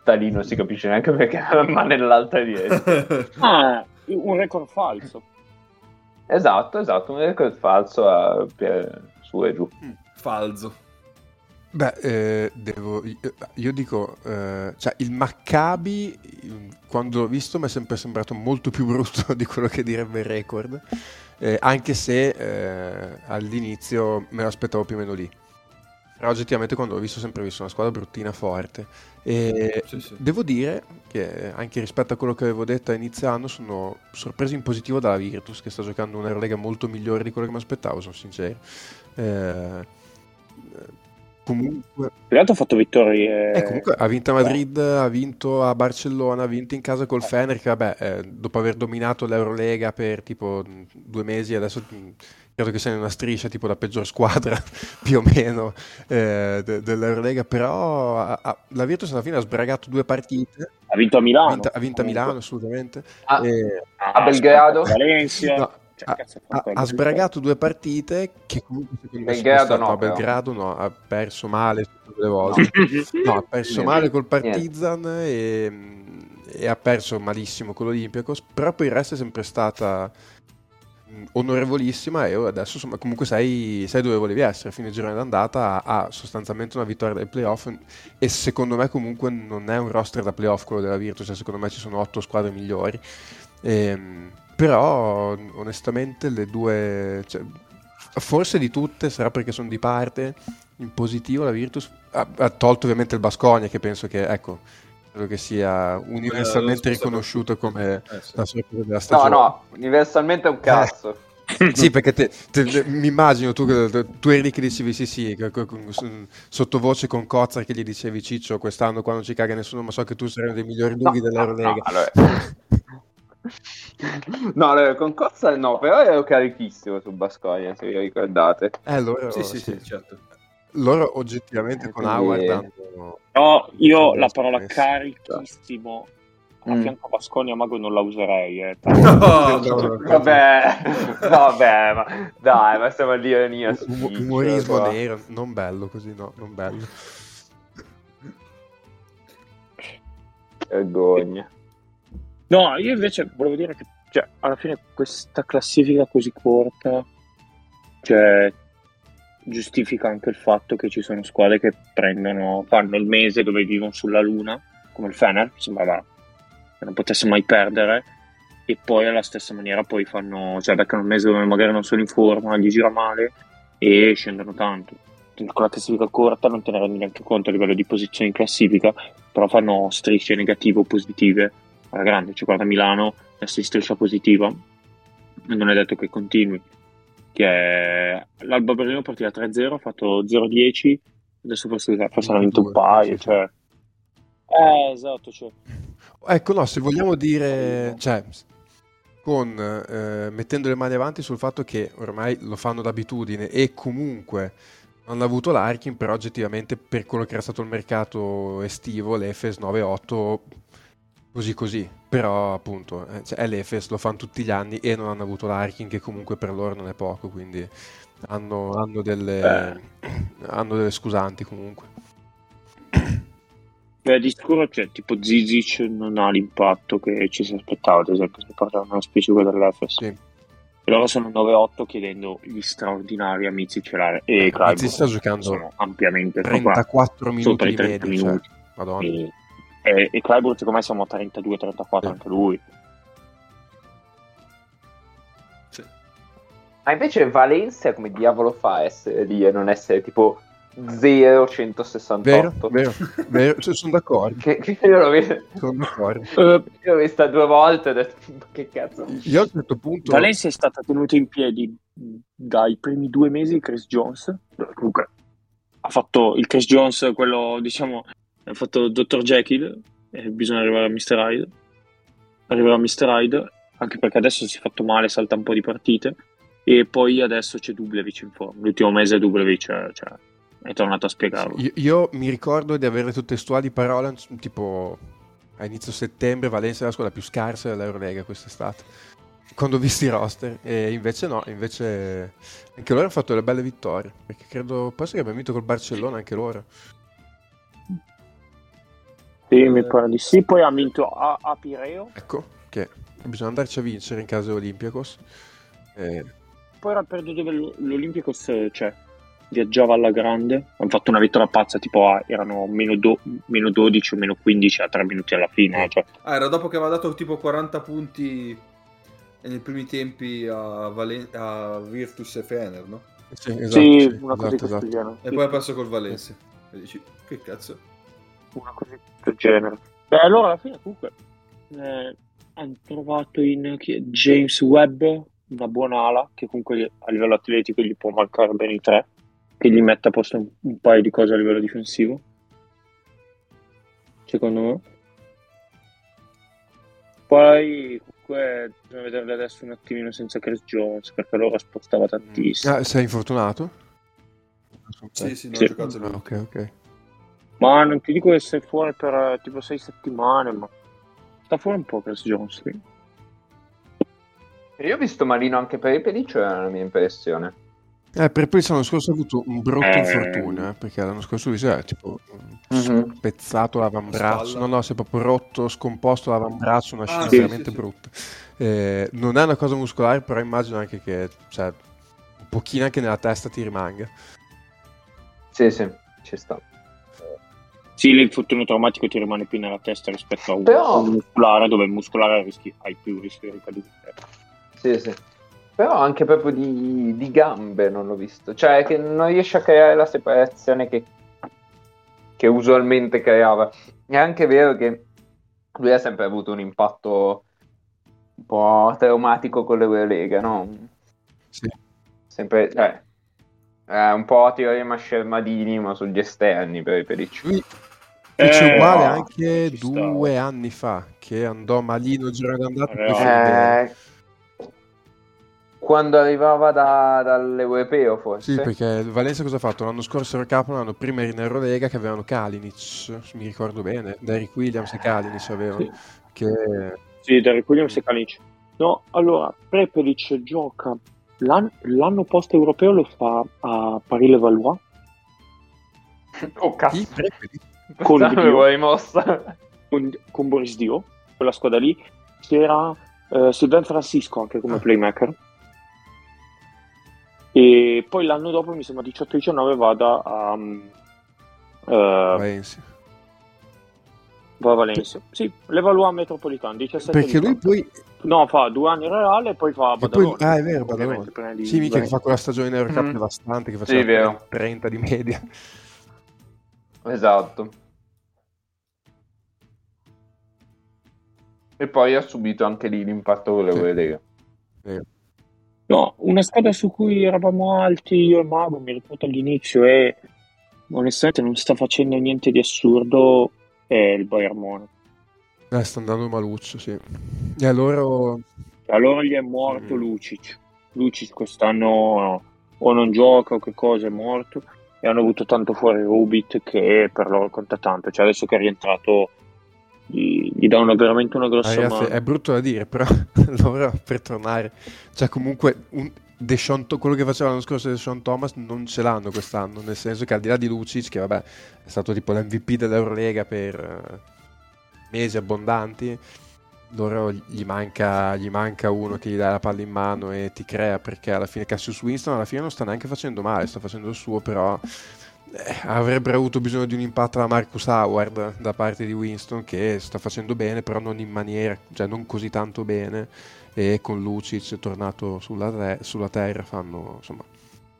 sta lì non si capisce neanche perché, ma nell'altra direzione. Ah, un record falso. Esatto, esatto, un record falso a- su e giù. Falso. Beh, eh, devo, io, io dico, eh, cioè il Maccabi, quando l'ho visto mi è sempre sembrato molto più brutto di quello che direbbe il record, eh, anche se eh, all'inizio me lo aspettavo più o meno lì. Però oggettivamente quando l'ho visto ho sempre visto una squadra bruttina forte. E Sì, sì. devo dire che anche rispetto a quello che avevo detto a inizio anno sono sorpreso in positivo dalla Virtus che sta giocando un'Eurolega molto migliore di quello che mi aspettavo, sono sincero. Eh, comunque, L'altro ha fatto vittorie. eh, comunque ha vinto a Madrid, ha vinto a Barcellona, ha vinto in casa col Fener che vabbè, eh, dopo aver dominato l'Eurolega per tipo due mesi adesso mh, credo che sia in una striscia tipo la peggior squadra più o meno eh, de- dell'Eurolega, però ha- ha- la Virtus alla fine ha sbragato due partite, Ha vinto a ha Milano. vinto, ha vinto a. Milano assolutamente, Ah, e a Belgrado? Valencia. No, Cioè, ha, cazzo, ha- ha sbragato due partite che comunque secondo me sono Belgrado no, no, però. Belgrado no, ha perso male tutte le volte. No, ha perso Niente. male col Partizan e, e ha perso malissimo con l'Olympiacos, però poi il resto è sempre stata mh, onorevolissima e adesso insomma comunque sai, sai dove volevi essere a fine girone d'andata ha, ha sostanzialmente una vittoria dai playoff e secondo me comunque non è un roster da playoff quello della Virtus cioè secondo me ci sono otto squadre migliori Ehm, però onestamente le due cioè, forse di tutte sarà perché sono di parte in positivo la Virtus ha, ha tolto ovviamente il Basconia che penso che ecco credo che sia universalmente sposta riconosciuto come Eh, sì. la sorpresa della No, stagione no, universalmente è un cazzo. sì, perché te- te- mi immagino tu, che- tu eri lì che dicevi sì, sì, sottovoce con Cozza che gli dicevi Ciccio quest'anno qua non ci caga nessuno, ma so che tu sarai uno dei migliori lunghi No, dell'Eurolega. no, allora- No, con Cozza no, però ero carichissimo su Basconia, se vi ricordate. Eh, loro, Sì, sì, sì. sì, certo. Loro oggettivamente con Quindi- Howard hanno... No, io la parola sì. carichissimo a Mm. fianco a Basconia Mago non la userei. Eh. No, Vabbè, vabbè, ma dai, ma stiamo a dire Nia Um- umorismo qua. nero, non bello così, no, non bello. Vergogna. No, io invece volevo dire che cioè, alla fine questa classifica così corta cioè, giustifica anche il fatto che ci sono squadre che prendono, fanno il mese dove vivono sulla luna, come il Fener, sembrava che non potesse mai perdere, e poi alla stessa maniera poi fanno, cioè beccano un mese dove magari non sono in forma, gli gira male e scendono tanto. Con la classifica corta non te ne rendi neanche conto a livello di posizione in classifica, però fanno strisce negative o positive alla grande, cioè guarda Milano, in striscia positiva, non è detto che continui. che è l'Alba Berlino partiva 3-0, ha fatto 0-10, adesso forse, forse hanno vinto un paio, cioè... Eh, esatto, cioè... Ecco, no, se vogliamo dire, cioè, con, eh, mettendo le mani avanti sul fatto che ormai lo fanno d'abitudine e comunque hanno avuto l'Arkin, però oggettivamente per quello che era stato il mercato estivo, l'Efes 9-8 così così, però appunto eh, cioè, è l'Efes, lo fanno tutti gli anni e non hanno avuto l'Arkin che comunque per loro non è poco, quindi hanno, hanno, delle, hanno delle scusanti comunque. Beh, di sicuro cioè, tipo Zizic non ha l'impatto che ci si aspettava, ad esempio, se parliamo nello specifico dell'Efes. Sì. E loro sono 9-8 chiedendo gli straordinari amici celare e Clyburn sta giocando sono ampiamente 34 minuti di media, minuti. Cioè, Madonna. E, e, e Clyburn secondo me siamo a 32-34 sì. anche lui. Sì. Ma invece Valencia come diavolo fa a essere lì e non essere tipo 0,168. Vero, vero, vero. Sono d'accordo. Che, che io l'ho vista, sono d'accordo. Io l'ho vista due volte e ho detto, che cazzo. Io a un certo punto... Valencia è stata tenuta in piedi dai primi due mesi Chris Jones. Comunque, ha fatto il Chris Jones, quello, diciamo, ha fatto Dr. Jekyll e bisogna arrivare a Mr. Hyde. Arriverà a Mr. Hyde, anche perché adesso si è fatto male, salta un po' di partite. E poi adesso c'è Dublevic in forma. L'ultimo mese Dublevic, cioè, cioè è tornato a spiegarlo. Io, io, mi ricordo di avere testuali parole tipo a inizio settembre Valencia è la squadra più scarsa dell'Eurolega quest'estate quando ho visto i roster e invece no invece anche loro hanno fatto delle belle vittorie perché credo penso che abbiamo vinto col Barcellona anche loro sì mi pare di sì poi ha vinto a, a Pireo ecco che bisogna andarci a vincere in casa dell'Olympiacos e... poi era il periodo dove l'Olympiacos cioè viaggiava alla grande, hanno fatto una vittoria pazza, tipo ah, erano meno, do, meno, 12 o meno 15 a 3 minuti alla fine. Cioè. Ah, era dopo che aveva dato tipo 40 punti nei primi tempi a, Valen- a Virtus e Fener, no? Sì, esatto, sì, sì una cosa esatto, di esatto. E poi ha perso col Valencia. E dici, che cazzo? Una cosa di questo genere. Beh, allora alla fine comunque eh, hanno trovato in James Webb una buona ala che comunque a livello atletico gli può mancare bene i tre che gli metta a posto un, un paio di cose a livello difensivo. Secondo me. Poi comunque bisogna vederle adesso un attimino senza Chris Jones perché loro spostava tantissimo. Ah, sei infortunato? Sì, sì, non sì. giocato ah, ok, ok. Ma non ti dico che sei fuori per eh, tipo sei settimane, ma sta fuori un po' Chris Jones lì. Io ho visto Marino anche per i Pelliccio, è la mia impressione. Eh, per poi l'anno scorso ha avuto un brutto eh... infortunio, eh, perché l'anno scorso lui si è tipo mm-hmm. spezzato l'avambraccio, no no, si è proprio rotto, scomposto l'avambraccio, una scena ah, sì, veramente sì, brutta. Eh, non è una cosa muscolare, però immagino anche che cioè, un pochino anche nella testa ti rimanga. Sì, sì, ci sta. Sì, l'infortunio traumatico ti rimane più nella testa rispetto a un, però... muscolare, dove il muscolare rischi, hai più rischio di ricadute. Sì, sì. Però anche proprio di, di, gambe non l'ho visto. Cioè, che non riesce a creare la separazione che, che usualmente creava. È anche vero che lui ha sempre avuto un impatto un po' traumatico con l'Eurolega, no? Sì. Sempre, cioè, è un po' teorema Scermadini, ma sugli esterni per, per i Lui fece eh, uguale no, anche due sta. anni fa, che andò malino girare andato. Eh, quando arrivava da, dall'Europeo forse. Sì, perché il Valencia cosa ha fatto? L'anno scorso era capo, l'anno prima era in Eurolega che avevano Kalinic, mi ricordo bene, Derrick Williams e Kalinic avevano. Sì, che... sì Derrick Williams e Kalinic. No, allora, Prepelic gioca l'anno, l'anno post-europeo lo fa a Paris-Levallois. Oh cazzo. Con, Dio, con, con Boris Dio, quella squadra lì, c'era uh, Sylvain Francisco anche come ah. playmaker e poi l'anno dopo, mi sembra 18-19, vada a um, uh, Valencia. Va a Valencia. Sì, l'Evalua Metropolitano, 17 Perché lui poi... No, fa due anni in Reale e poi fa a Badalone. Poi... Ah, è vero, Badalone. Sì, mica che fa quella stagione in Eurocup mm. devastante, che faceva sì, 30 di media. Esatto. E poi ha subito anche lì l'impatto con le sì. No, una squadra su cui eravamo alti io e Mago, mi ricordo all'inizio, e onestamente non sta facendo niente di assurdo, è il Bayern Monaco. Eh, sta andando maluccio, sì. E allora... Allora gli è morto Mm. Lucic. Lucic quest'anno o non gioca o che cosa è morto e hanno avuto tanto fuori Rubit che per loro conta tanto. Cioè adesso che è rientrato gli, gli dà una- veramente una grossa Ragazzi, mano. è brutto da dire, però loro per tornare, cioè comunque un To- quello che faceva l'anno scorso Deshaun Thomas non ce l'hanno quest'anno, nel senso che al di là di Lucic, che vabbè è stato tipo l'MVP dell'Eurolega per eh, mesi abbondanti, loro gli manca, gli manca uno che gli dà la palla in mano e ti crea, perché alla fine Cassius Winston alla fine non sta neanche facendo male, sta facendo il suo, però eh, avrebbero avuto bisogno di un impatto da Marcus Howard da parte di Winston che sta facendo bene però non in maniera cioè non così tanto bene e con Lucic tornato sulla, te- sulla terra fanno insomma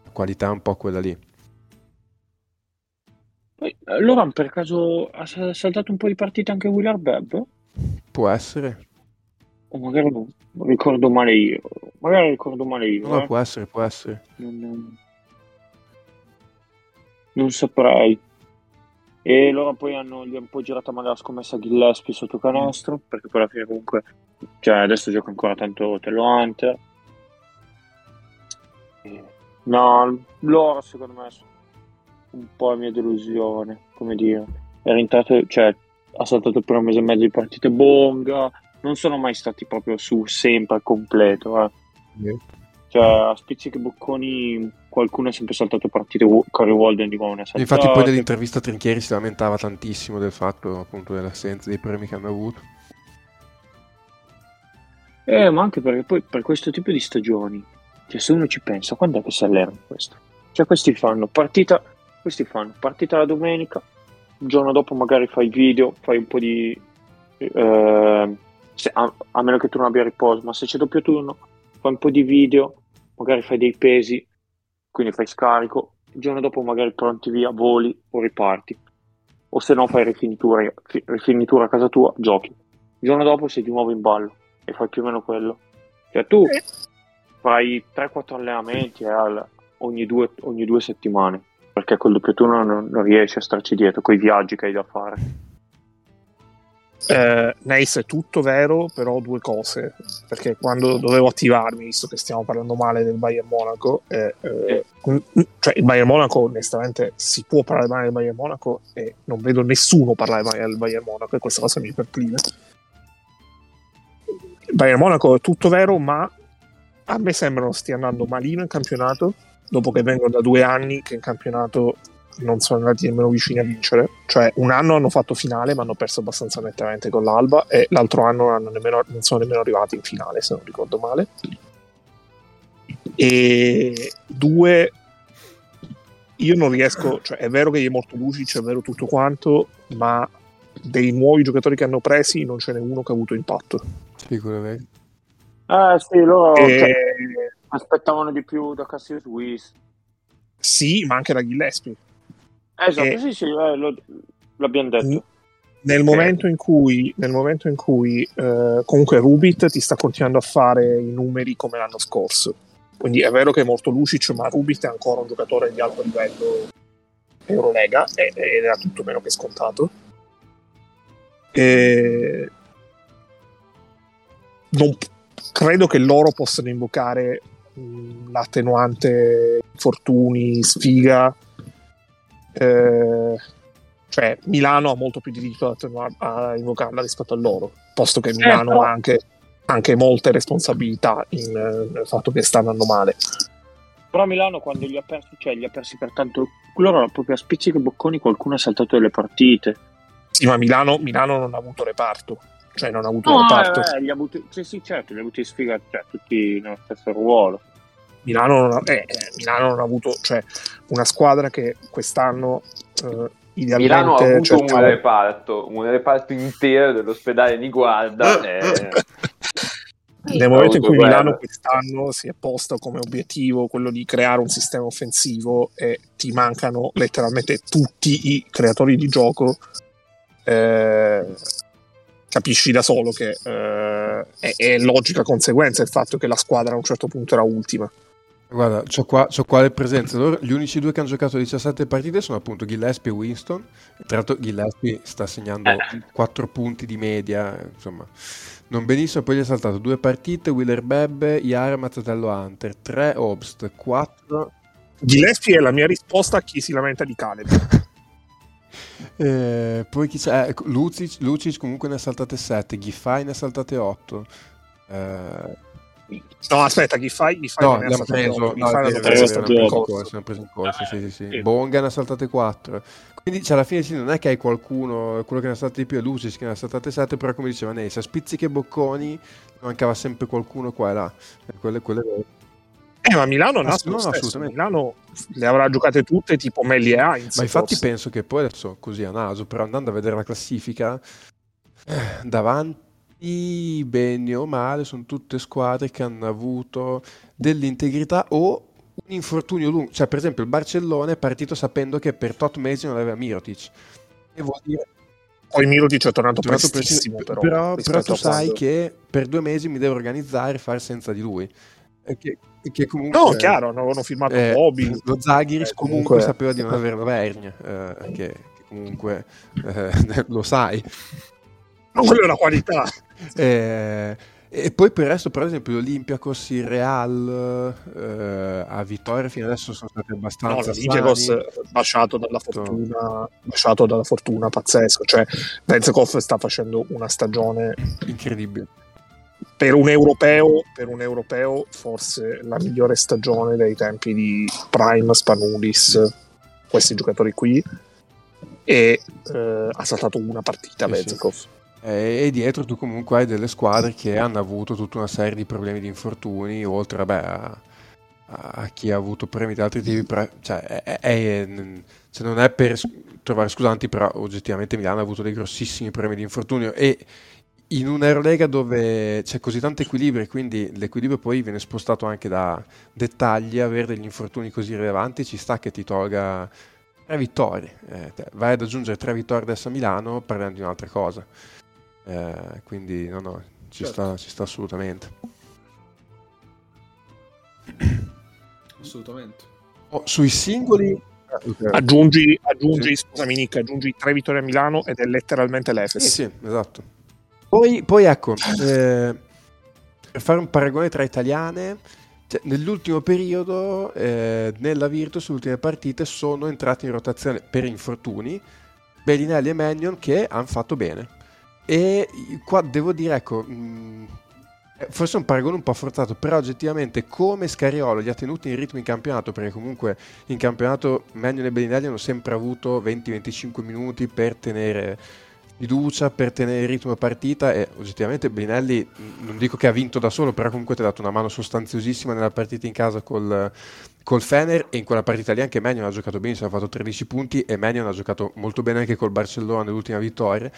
la qualità un po' quella lì Poi, eh, Loran per caso ha sa- saltato un po' di partite anche Willard Bebb? Può essere O magari non ricordo male io. Magari ricordo male io. no, eh. può essere può essere Non, non- saprei. E loro poi hanno, gli hanno un po' girato male la scommessa Gillespie sotto canestro, perché poi alla fine comunque, cioè adesso gioca ancora tanto Telo Hunter. No, loro secondo me sono un po' la mia delusione, come dire. È rientrato, cioè ha saltato per un mese e mezzo di partite bonga, non sono mai stati proprio su sempre al completo, eh. Cioè, a spizzichi bocconi qualcuno è sempre saltato partite. Corey Walden di nuovo ne ha saltate. infatti poi nell'intervista Trinchieri si lamentava tantissimo del fatto appunto dell'assenza dei premi che hanno avuto Eh, ma anche perché poi per questo tipo di stagioni, cioè se uno ci pensa, quando è che si allenano questo? Cioè questi fanno partita, questi fanno partita la domenica, il giorno dopo magari fai video, fai un po' di... eh, se- a, a meno che tu non abbia riposo, ma se c'è doppio turno, fai un po' di video, magari fai dei pesi, quindi fai scarico, il giorno dopo magari pronti via, voli o riparti. O se no fai rifinitura, fi- rifinitura a casa tua, giochi. Il giorno dopo sei di nuovo in ballo e fai più o meno quello. Cioè tu fai 3-4 allenamenti eh, ogni, due, ogni due settimane, perché col doppio turno non, non riesci a starci dietro, con i viaggi che hai da fare. Eh, Nice è tutto vero, però due cose. Perché quando dovevo attivarmi, visto che stiamo parlando male del Bayern Monaco, eh, eh, cioè il Bayern Monaco, onestamente, si può parlare male del Bayern Monaco e non vedo nessuno parlare male del Bayern Monaco e questa cosa mi perplime. Il Bayern Monaco è tutto vero, ma a me sembra non stia andando malino in campionato, dopo che vengono da due anni che in campionato non sono andati nemmeno vicini a vincere. Cioè, un anno hanno fatto finale, ma hanno perso abbastanza nettamente con l'Alba, e l'altro anno non, hanno nemmeno- non sono nemmeno arrivati in finale, se non ricordo male. E due, io non riesco, cioè, è vero che gli è morto Lucic, è vero tutto quanto, ma dei nuovi giocatori che hanno presi non ce n'è uno che ha avuto impatto. sì quello è vero Eh sì, loro E- cioè, aspettavano di più da Cassius Wiss. sì, ma anche da Gillespie. Esatto, E- sì, sì, eh, lo- l'abbiamo detto. Nel Ok. momento in cui, nel momento in cui eh, comunque Rubit ti sta continuando a fare i numeri come l'anno scorso. Quindi è vero che è morto Lucic, ma Rubit è ancora un giocatore di alto livello Eurolega ed era tutto meno che scontato. E non credo che loro possano invocare l'attenuante infortuni, sfiga. Eh, cioè Milano ha molto più diritto ad invocarla rispetto a loro, posto che Milano però- ha anche, anche molte responsabilità in, nel fatto che sta andando male. Però Milano quando li ha persi, cioè li ha persi per tanto. Loro proprio a spizzichi bocconi qualcuno ha saltato delle partite. Sì, ma Milano, Milano non ha avuto reparto, cioè non ha avuto No, reparto. eh, li ha avuti, sì, sì, certo, li ha avuti sfigati, cioè, tutti nello stesso ruolo. Milano, non ha, eh, eh, Milano non ha avuto, cioè una squadra che quest'anno eh, idealmente Milano ha avuto cercava- un reparto, un reparto intero dell'ospedale di Guarda. eh, Nel momento in cui guerra. Milano quest'anno si è posto come obiettivo quello di creare un sistema offensivo e ti mancano letteralmente tutti i creatori di gioco, eh, capisci da solo che eh, è, è logica conseguenza il fatto che la squadra a un certo punto era ultima. Guarda, c'ho qua, c'ho qua le presenze. Loro, gli unici due che hanno giocato 17 partite sono appunto Gillespie e Winston. Tra l'altro Gillespie sta segnando Eh. 4 punti di media, insomma, non benissimo. Poi gli ha saltato due partite, Wheeler Bebbe, Iara, Mazzatello Hunter, 3 Obst, 4... Gillespie è la mia risposta a chi si lamenta di Caleb. Eh, poi chi c'è? Eh, Lucic, Lucic comunque ne ha saltate 7, Giffai ne ha saltate 8. Eh, No, aspetta, chi fai? Chi fai no, stato preso, otto, chi no, vero, preso in sì, sì, sì. sì. Bonga ne ha saltate 4. Quindi cioè, alla fine sì, non è che hai qualcuno, quello che ne ha saltate di più è Lucis che ne ha saltate 7, però come diceva Neis, a spizzichi e bocconi mancava sempre qualcuno qua e là. E quello è vero. Eh, ma Milano Ah, no, no, assolutamente. Milano le avrà giocate tutte tipo Melli e Heinz. Ma infatti forse. penso che poi adesso così a naso, però andando a vedere la classifica, eh, davanti bene o male sono tutte squadre che hanno avuto dell'integrità o un infortunio lungo. Cioè, per esempio, il Barcellona è partito sapendo che per tot mesi non aveva Mirotic. E vuol dire Poi Mirotic è tornato tornato prestissimo, preciso- però. però, però tu sai che per due mesi mi devo organizzare e fare senza di lui. Che, che comunque... No, chiaro, non avevano firmato Eh, Bobby. lo Zaghiris Eh, comunque, comunque- sapeva di non avere la vergine, eh, che, che comunque eh, lo sai. Ma quella è una qualità. Eh, e poi per il resto, per esempio, l'Olympiacos, il Real, eh, a Vittoria fino adesso sono stati No, abbastanza l'Olympiakos sani. baciato dalla fortuna, baciato dalla fortuna pazzesco. Cioè, Benzekov sta facendo una stagione incredibile. Per un europeo, per un europeo forse la migliore stagione dei tempi di Prime, Spanulis, questi giocatori qui. E eh, ha saltato una partita Sì, sì. E dietro tu comunque hai delle squadre che hanno avuto tutta una serie di problemi di infortuni, oltre vabbè, a, a chi ha avuto problemi di altri tipi. però, cioè, è- è- cioè, non è per trovare scusanti, però oggettivamente Milano ha avuto dei grossissimi problemi di infortunio e in un'Eurolega dove c'è così tanto equilibrio e quindi l'equilibrio poi viene spostato anche da dettagli, avere degli infortuni così rilevanti ci sta che ti tolga tre vittorie. Eh, vai ad aggiungere tre vittorie adesso a Milano parliamo di un'altra cosa. Eh, quindi no, no, ci, Certo. sta, ci sta assolutamente. Assolutamente. Oh, sui singoli... Aggiungi, aggiungi Sì. scusami Nick, aggiungi tre vittorie a Milano ed è letteralmente Sì, l'Efes. sì, esatto. Poi, poi ecco, eh, per fare un paragone tra italiane, cioè, nell'ultimo periodo eh, nella Virtus, le ultime partite sono entrate in rotazione per infortuni Bellinelli e Mannion che hanno fatto bene. E qua devo dire, ecco, mh, eh, forse un paragone un po' forzato, però oggettivamente come Scariolo li ha tenuti in ritmo in campionato, perché comunque in campionato Mannion e Bellinelli hanno sempre avuto 20-25 minuti per tenere fiducia, per tenere il ritmo partita e oggettivamente Bellinelli mh, non dico che ha vinto da solo, però comunque ti ha dato una mano sostanziosissima nella partita in casa col, col Fener e in quella partita lì anche Mannion ha giocato benissimo, ha fatto 13 punti e Mannion ha giocato molto bene anche col Barcellona nell'ultima vittoria.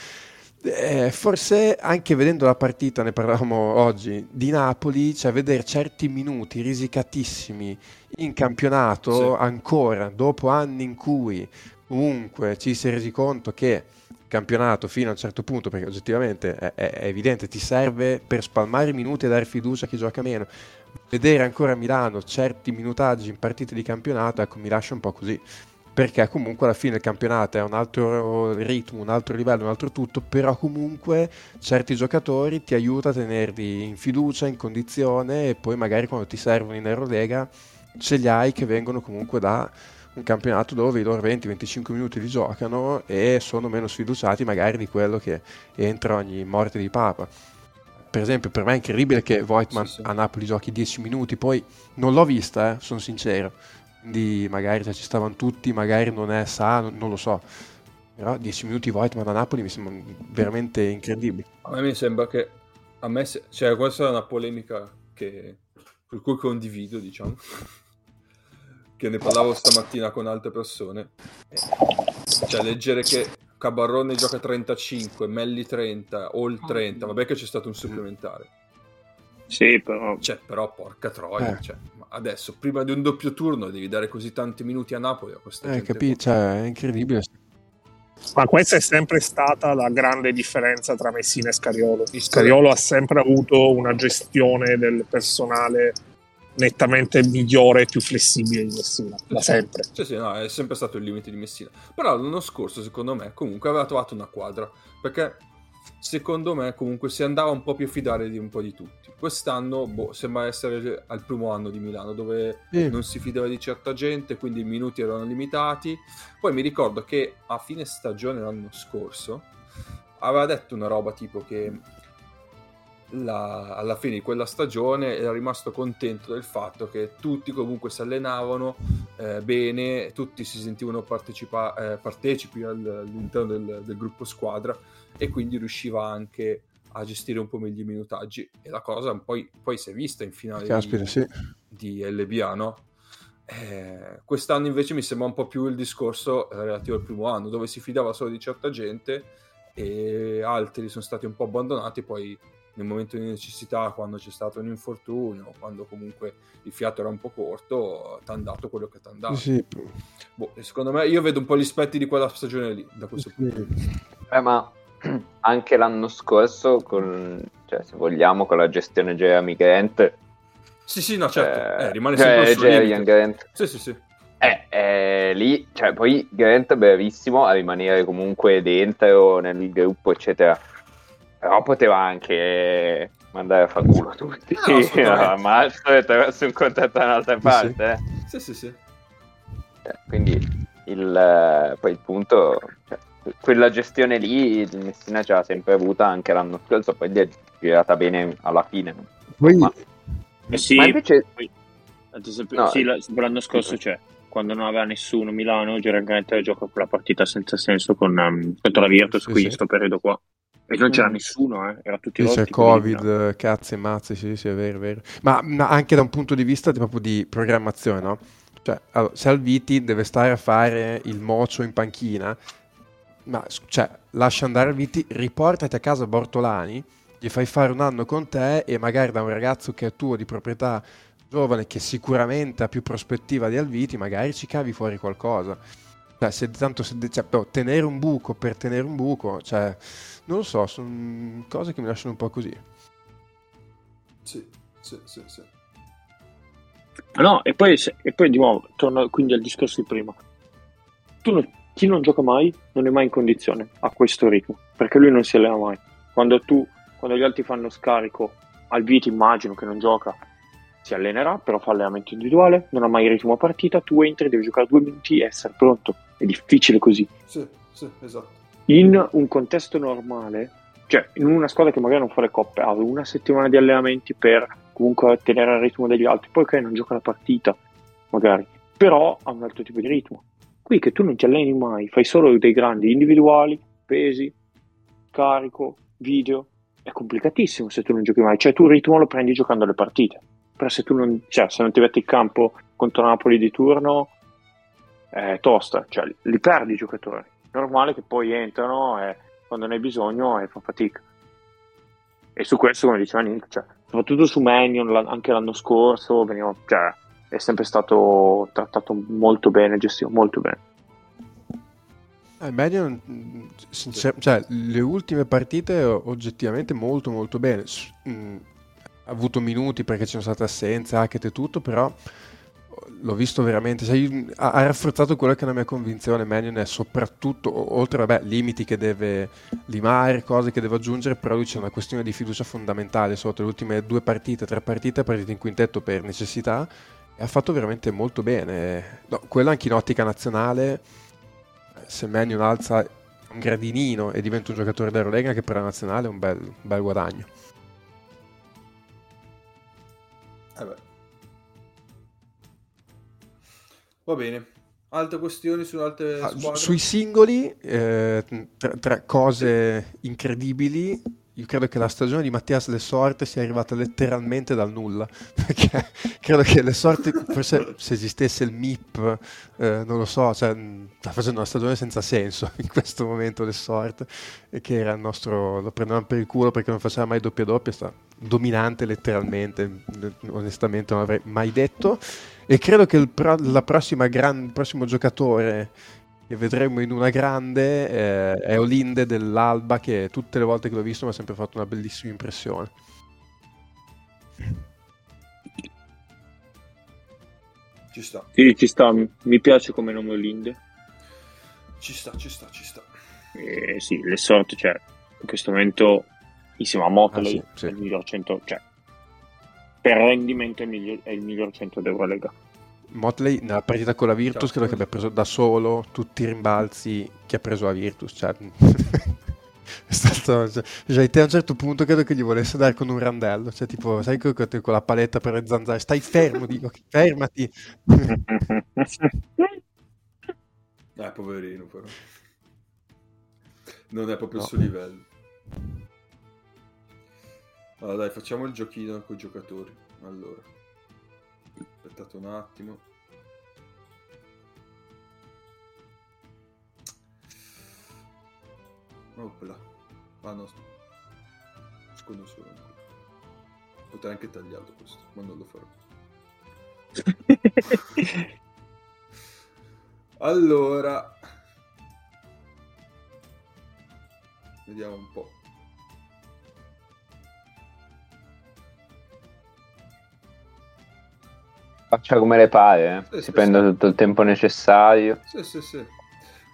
Eh, forse anche vedendo la partita, ne parlavamo oggi, di Napoli, cioè vedere certi minuti risicatissimi in campionato Sì. ancora, dopo anni in cui comunque ci si è resi conto che campionato fino a un certo punto, perché oggettivamente è, è- evidente, ti serve per spalmare i minuti e dare fiducia a chi gioca meno. Vedere ancora a Milano certi minutaggi in partite di campionato, ecco, mi lascia un po' così perché comunque alla fine il campionato è un altro ritmo, un altro livello, un altro tutto, però comunque certi giocatori ti aiuta a tenerli in fiducia, in condizione e poi magari quando ti servono in Eurolega ce li hai che vengono comunque da un campionato dove i loro 20-25 minuti li giocano e sono meno sfiduciati magari di quello che entra ogni morte di papa. Per esempio, per me è incredibile che Voigtman Sì, sì. a Napoli giochi 10 minuti, poi non l'ho vista, eh, sono sincero quindi magari se ci stavano tutti, magari non è sano, non lo so. Però 10 minuti Voigtman a Napoli mi sembra veramente incredibile. A me mi sembra che a me se- cioè questa è una polemica che per cui condivido, diciamo. Che ne parlavo stamattina con altre persone. Cioè leggere che Cabarrone gioca 35, Melli 30, o il 30, vabbè che c'è stato un supplementare. Sì, però Cioè, però porca troia, Eh. cioè, adesso prima di un doppio turno devi dare così tanti minuti a Napoli a questa Eh, gente capi- cioè, è incredibile. Ma questa è sempre stata la grande differenza tra Messina e Scariolo. Scariolo ha sempre avuto una gestione del personale nettamente migliore e più flessibile di Messina, da sempre. Sì, sì, no, è sempre stato il limite di Messina. Però l'anno scorso, secondo me, comunque aveva trovato una quadra, perché secondo me comunque si andava un po' più a fidare di un po' di tutti. Quest'anno boh, sembra essere al primo anno di Milano dove sì. non si fidava di certa gente, quindi i minuti erano limitati. Poi mi ricordo che a fine stagione l'anno scorso aveva detto una roba tipo che la, alla fine di quella stagione era rimasto contento del fatto che tutti comunque si allenavano eh, bene, tutti si sentivano partecipa- eh, partecipi all'interno del, del, gruppo squadra e quindi riusciva anche a gestire un po' meglio i minutaggi e la cosa poi, poi si è vista in finale Caspita, di, sì. di LBA, no? Eh, quest'anno invece mi sembra un po' più il discorso relativo al primo anno dove si fidava solo di certa gente e altri sono stati un po' abbandonati poi nel momento di necessità, quando c'è stato un infortunio, quando comunque il fiato era un po' corto, ti hanno dato quello che ti hanno dato. Sì. Boh, secondo me io vedo un po' gli aspetti di quella stagione lì, da questo sì. punto di vista. Eh, ma anche l'anno scorso, con, cioè, se vogliamo, con la gestione Jeremy Grant... Sì, sì, no, certo, eh, eh, rimane cioè, sempre Jeremy Grant. Sì, sì, sì. Eh, eh, lì, cioè, poi Grant è bravissimo a rimanere comunque dentro nel gruppo, eccetera però poteva anche mandare a far culo tutti. No, ma attraverso un contratto da un'altra parte. Eh. Sì, sì, sì. Cioè, quindi il, poi il punto, cioè, quella gestione lì il Messina ce l'ha sempre avuta anche l'anno scorso, poi è girata bene alla fine. Poi, ma, eh sì, ma invece... Poi, ad esempio, no, sì, l'anno scorso c'è. Cioè, quando non aveva nessuno Milano, Gerard gioca quella partita senza senso con, um, contro la Virtus, sì, qui sì. sto periodo qua. E non c'era mm. nessuno, eh? era tutti c'è Covid, cazzi e mazzi, sì, sì, è vero, è vero. Ma, ma, anche da un punto di vista di, proprio di programmazione, no? Cioè, allora, Salviti deve stare a fare il mocio in panchina, ma cioè, lascia andare Alviti, riportati a casa Bortolani, gli fai fare un anno con te e magari da un ragazzo che è tuo di proprietà giovane, che sicuramente ha più prospettiva di Alviti, magari ci cavi fuori qualcosa. Cioè, se, tanto se, cioè, tenere un buco per tenere un buco, cioè non lo so, sono cose che mi lasciano un po' così. Sì, sì, sì, sì. No, e poi, e poi di nuovo, torno quindi al discorso di prima. Tu non, chi non gioca mai non è mai in condizione a questo ritmo, perché lui non si allena mai. Quando tu, quando gli altri fanno scarico, al Viti immagino che non gioca, si allenerà, però fa allenamento individuale, non ha mai il ritmo a partita, tu entri, devi giocare due minuti e essere pronto. È difficile così. Sì, sì, esatto in un contesto normale, cioè in una squadra che magari non fa le coppe, ha una settimana di allenamenti per comunque tenere il ritmo degli altri, poi ok non gioca la partita, magari, però ha un altro tipo di ritmo. Qui che tu non ti alleni mai, fai solo dei grandi individuali, pesi, carico, video, è complicatissimo se tu non giochi mai, cioè tu il ritmo lo prendi giocando le partite, però se tu non, cioè, se non ti metti in campo contro Napoli di turno, è tosta, cioè li perdi i giocatori normale che poi entrano e quando ne hai bisogno e fa fatica. E su questo, come diceva Nick, cioè, soprattutto su Mannion, anche l'anno scorso, veniva, cioè, è sempre stato trattato molto bene, gestito molto bene. Eh, Mannion, cioè, le ultime partite oggettivamente molto molto bene. Mm, ha avuto minuti perché ci sono state assenze, hacket e tutto, però l'ho visto veramente, cioè, ha, ha, rafforzato quella che è la mia convinzione, Mannion è soprattutto, oltre a limiti che deve limare, cose che deve aggiungere, però lui c'è una questione di fiducia fondamentale sotto le ultime due partite, tre partite, è partito in quintetto per necessità e ha fatto veramente molto bene. No, quello anche in ottica nazionale, se Mannion alza un gradinino e diventa un giocatore d'Eurolega che per la nazionale è un bel, un bel guadagno. Eh Va bene. Altre questioni su altre ah, squadre? Sui singoli, eh, tra, tra, cose incredibili, io credo che la stagione di Mattias Le Sorte sia arrivata letteralmente dal nulla, perché credo che Le Sorte, forse se esistesse il MIP, eh, non lo so, cioè, sta facendo una stagione senza senso in questo momento Le Sorte, e che era il nostro, lo prendevamo per il culo perché non faceva mai doppia doppia, sta dominante letteralmente, onestamente non avrei mai detto. E credo che il, pro, la prossima gran, il prossimo giocatore e vedremo in una grande eh, è Olinde dell'Alba che tutte le volte che l'ho visto mi ha sempre fatto una bellissima impressione. Ci sta, Sì, ci sta, mi piace come nome Linde. ci sta, ci sta, ci sta. Eh, sì, le sorti, cioè, in questo momento, insieme a Motley, Ah, sì, sì. è il miglior 100, cioè, per rendimento è il miglior, è il miglior 100 d'Eurolega. Motley nella partita con la Virtus credo che abbia preso da solo tutti i rimbalzi che ha preso la Virtus. Cioè, è stato, cioè, cioè, te a un certo punto credo che gli volesse dare con un randello. Cioè, tipo, sai con, con la paletta per le zanzare, stai fermo, dico, fermati. Eh, poverino però. Non è proprio No. il suo livello. Allora dai, facciamo il giochino con i giocatori. Allora. Aspettate un attimo. Opla. Ah no. Secondo solo. Potrei anche tagliarlo questo, ma non lo farò. Allora, vediamo un po'. Faccia come le pare, Sì, eh. sì, si prende sì. tutto il tempo necessario. Sì, sì, sì.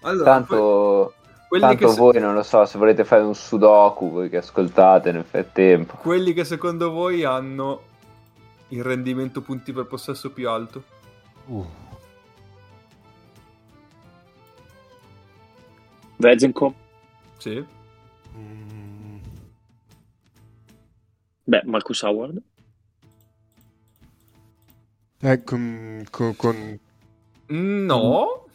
Allora, Tanto, quelli, tanto che se- voi non lo so, se volete fare un sudoku, voi che ascoltate nel frattempo. quelli che secondo voi hanno il rendimento punti per possesso più alto? Uh, Vezenko, Sì. mm, beh, Marcus Howard, eh, con, con- con- No.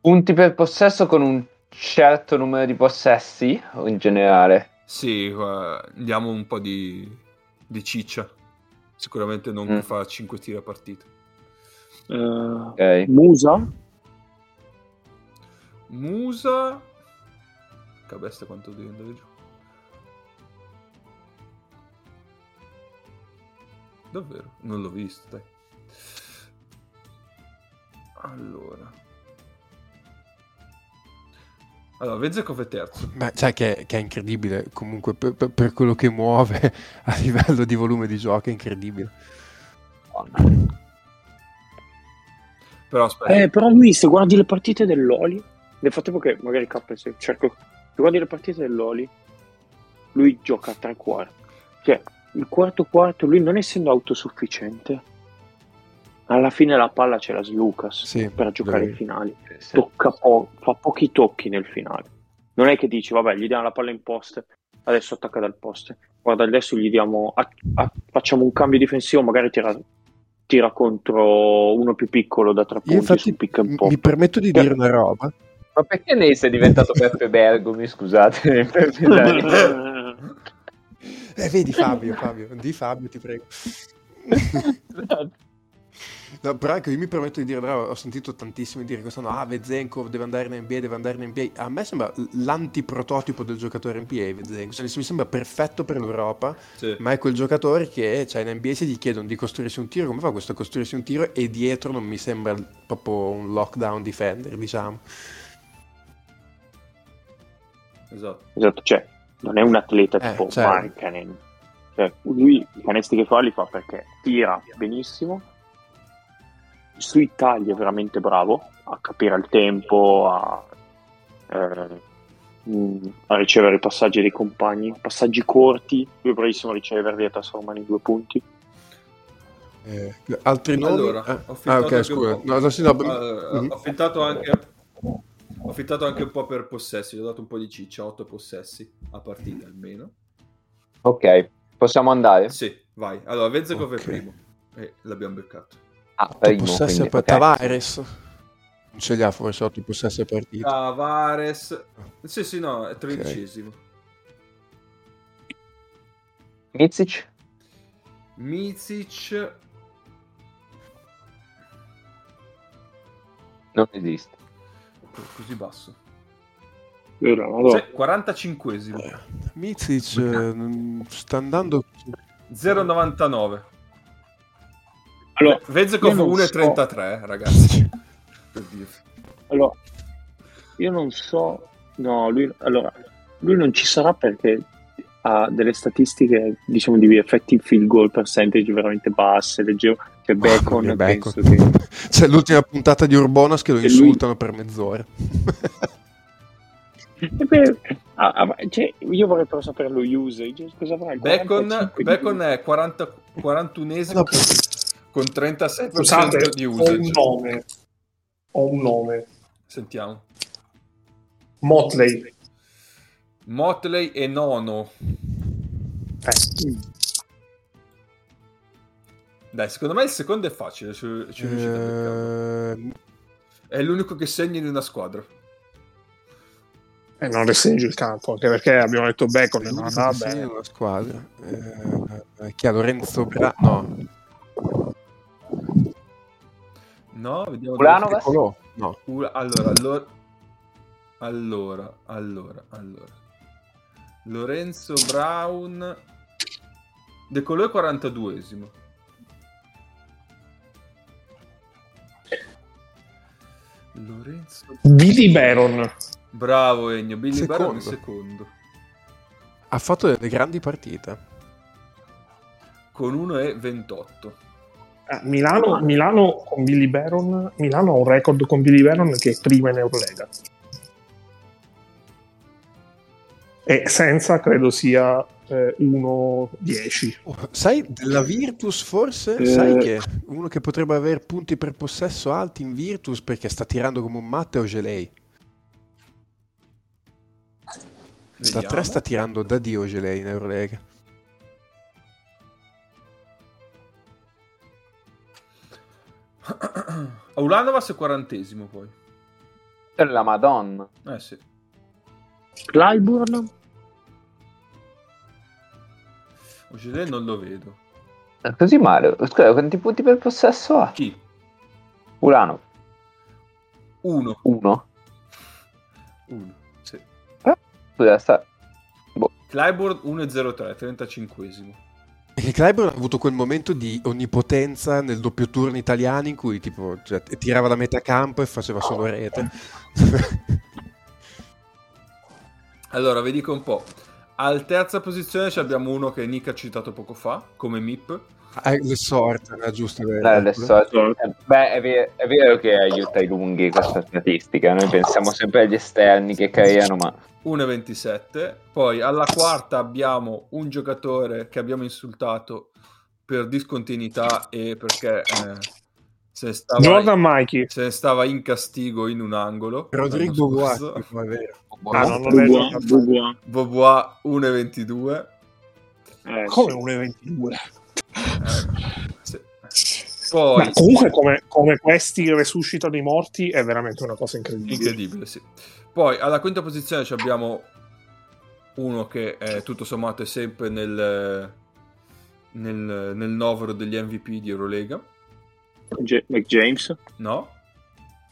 Punti per possesso con un certo numero di possessi o in generale? Sì, eh, diamo un po' di, di ciccia. Sicuramente non Mm. che fa 5 tiri a partita. eh, Ok. Musa, Musa. Che bestia quanto devi andare giù. Davvero? Non l'ho visto, dai. Allora. Allora, Vezekov è terzo. beh, sai che, che è incredibile comunque per, per- per quello che muove a livello di volume di gioco, è incredibile. Però aspetta. eh, però lui, se guardi le partite dell'Oli, nel frattempo che magari K se cerco, se guardi le partite dell'Oli, lui gioca a tre quarti. Cioè, il quarto quarto, lui non essendo autosufficiente, alla fine la palla ce l'ha Lucas Sì, per giocare vero. in finali. Sì. tocca po- fa pochi tocchi nel finale. Non è che dici, vabbè, gli diamo la palla in post, adesso attacca dal post. Guarda, adesso gli diamo, a- a- facciamo un cambio difensivo, magari tira, tira contro uno più piccolo da tre punti infatti su pick and m- pop. mi permetto di dire una roba. Ma perché Neis è diventato Peppe Bergomi, scusate? Eh, vedi Fabio, Fabio, di Fabio ti prego. No, però ecco, io mi permetto di dire, bravo, ho sentito tantissimi dire quest'anno, ah, Vezenkov deve andare in NBA, deve andare in NBA. A me sembra l'antiprototipo del giocatore NBA, Vezenkov. Cioè, mi sembra perfetto per l'Europa, Sì. ma è quel giocatore che, cioè, in NBA se gli chiedono di costruirsi un tiro, come fa questo a costruirsi un tiro? E dietro non mi sembra proprio un lockdown defender, diciamo. Esatto. esatto, cioè, non è un atleta Eh, tipo certo. Markkanen. Cioè, lui i canestri che fa li fa perché tira benissimo, sui tagli è veramente bravo a capire il tempo, a, eh, mm, a ricevere i passaggi dei compagni, passaggi corti, lui è bravissimo a riceverli e a trasformarli in due punti. Eh, altri nomi? Allora, Eh, ho ah, fintato ok, anche scusa. un po'. No, no, sì, no, mhm. Ho fittato anche. Ho fittato anche un po' per possessi, gli ho dato un po' di ciccia, 8 possessi a partita almeno. ok, possiamo andare? Sì, vai. Allora, Vezekov Ok. è primo. E l'abbiamo beccato. Ah, Otto possessi quindi, per ok. Tavares. Non ce li ha forse 8 possessi a partita. Tavares. Sì, sì, no, è tredicesimo. Mizic? Mizic. Non esiste. Così basso. Vero, madonna. Sì, 45esimo. Mizic eh, sta andando 0,99. Allora, Vezekov io non 1,33, ragazzi. Per dirvi. Allora, io non so, no, lui, allora, lui non ci sarà perché ha delle statistiche, diciamo, di effective field goal percentage veramente basse, leggevo, cioè Bacon, mia, Bacon. penso che... C'è l'ultima puntata di Urbonas che lo E lui- insultano per mezz'ora. Beh, ah, ah, cioè, io vorrei però sapere lo usage, cosa avrà? il Bacon, 45 di Bacon è 40, 41esimo No. Con 37% Scusate, di ho un usage. nome. Ho un nome. Sentiamo. Motley. Motley e nono. Eh, Dai, secondo me il secondo è facile. Ci, ci. Eh, È l'unico che segna in una squadra. eh, non restringi il campo, anche perché abbiamo detto Bacon e non in bene. una squadra. Eh, chi ha Lorenzo Bra... No, No, vediamo. Ulano? dove- Colò. No. Ula- Allora, allora, allora, allora, allora. Lorenzo Brown. De Colò è 42esimo. Lorenzo. Billy Baron. Bravo Egno, Billy Baron Secondo. il secondo. Ha fatto delle grandi partite. Con 1 e 28. Eh, Milano, Milano con Billy Baron. Milano ha un record con Billy Baron che è prima in Eurolega. E senza credo sia eh, 1-10. Oh, sai, della Virtus forse? Eh. Sai che uno che potrebbe avere punti per possesso alti in Virtus perché sta tirando come un matte è Ogelei. Da Vediamo. 3 sta tirando da Dio Ogelei in Eurolega. Aulanova è 40esimo poi. Per la Madonna. Eh sì. Clyburn? Ogilè non lo vedo. È Così male. Scusa, quanti punti per possesso ha? Chi? Urano. 1. Uno. 1. Sì. Scusa, sta... Clyburn 1,03, 35esimo. Perché Clyburn ha avuto quel momento di onnipotenza nel doppio turno italiano in cui tipo cioè, tirava da metà campo e faceva solo rete. Allora, vi dico un po'. Al terza posizione abbiamo uno che Nick ha citato poco fa, come MIP. Ah, le sorte, era giusto. Vero? adesso- eh, beh, è vero, è vero che aiuta i lunghi questa statistica. Noi pensiamo sempre agli esterni che creano, ma 1,27. Poi alla quarta abbiamo un giocatore che abbiamo insultato per discontinuità e perché eh, se, ne stava, Jordan Mikey. se stava in castigo in un angolo. Rodrigo l'anno Bois, scorso. tipo, è vero. Ah, no. Bobois 1,22. Eh, Come sì. 1,22? Eh. Poi, Ma comunque come, come questi resuscitano i morti è veramente una cosa incredibile. incredibile, sì. Poi alla quinta posizione ci abbiamo uno che è, tutto sommato è sempre nel, nel, nel novero degli MVP di Eurolega. J- McJames? No?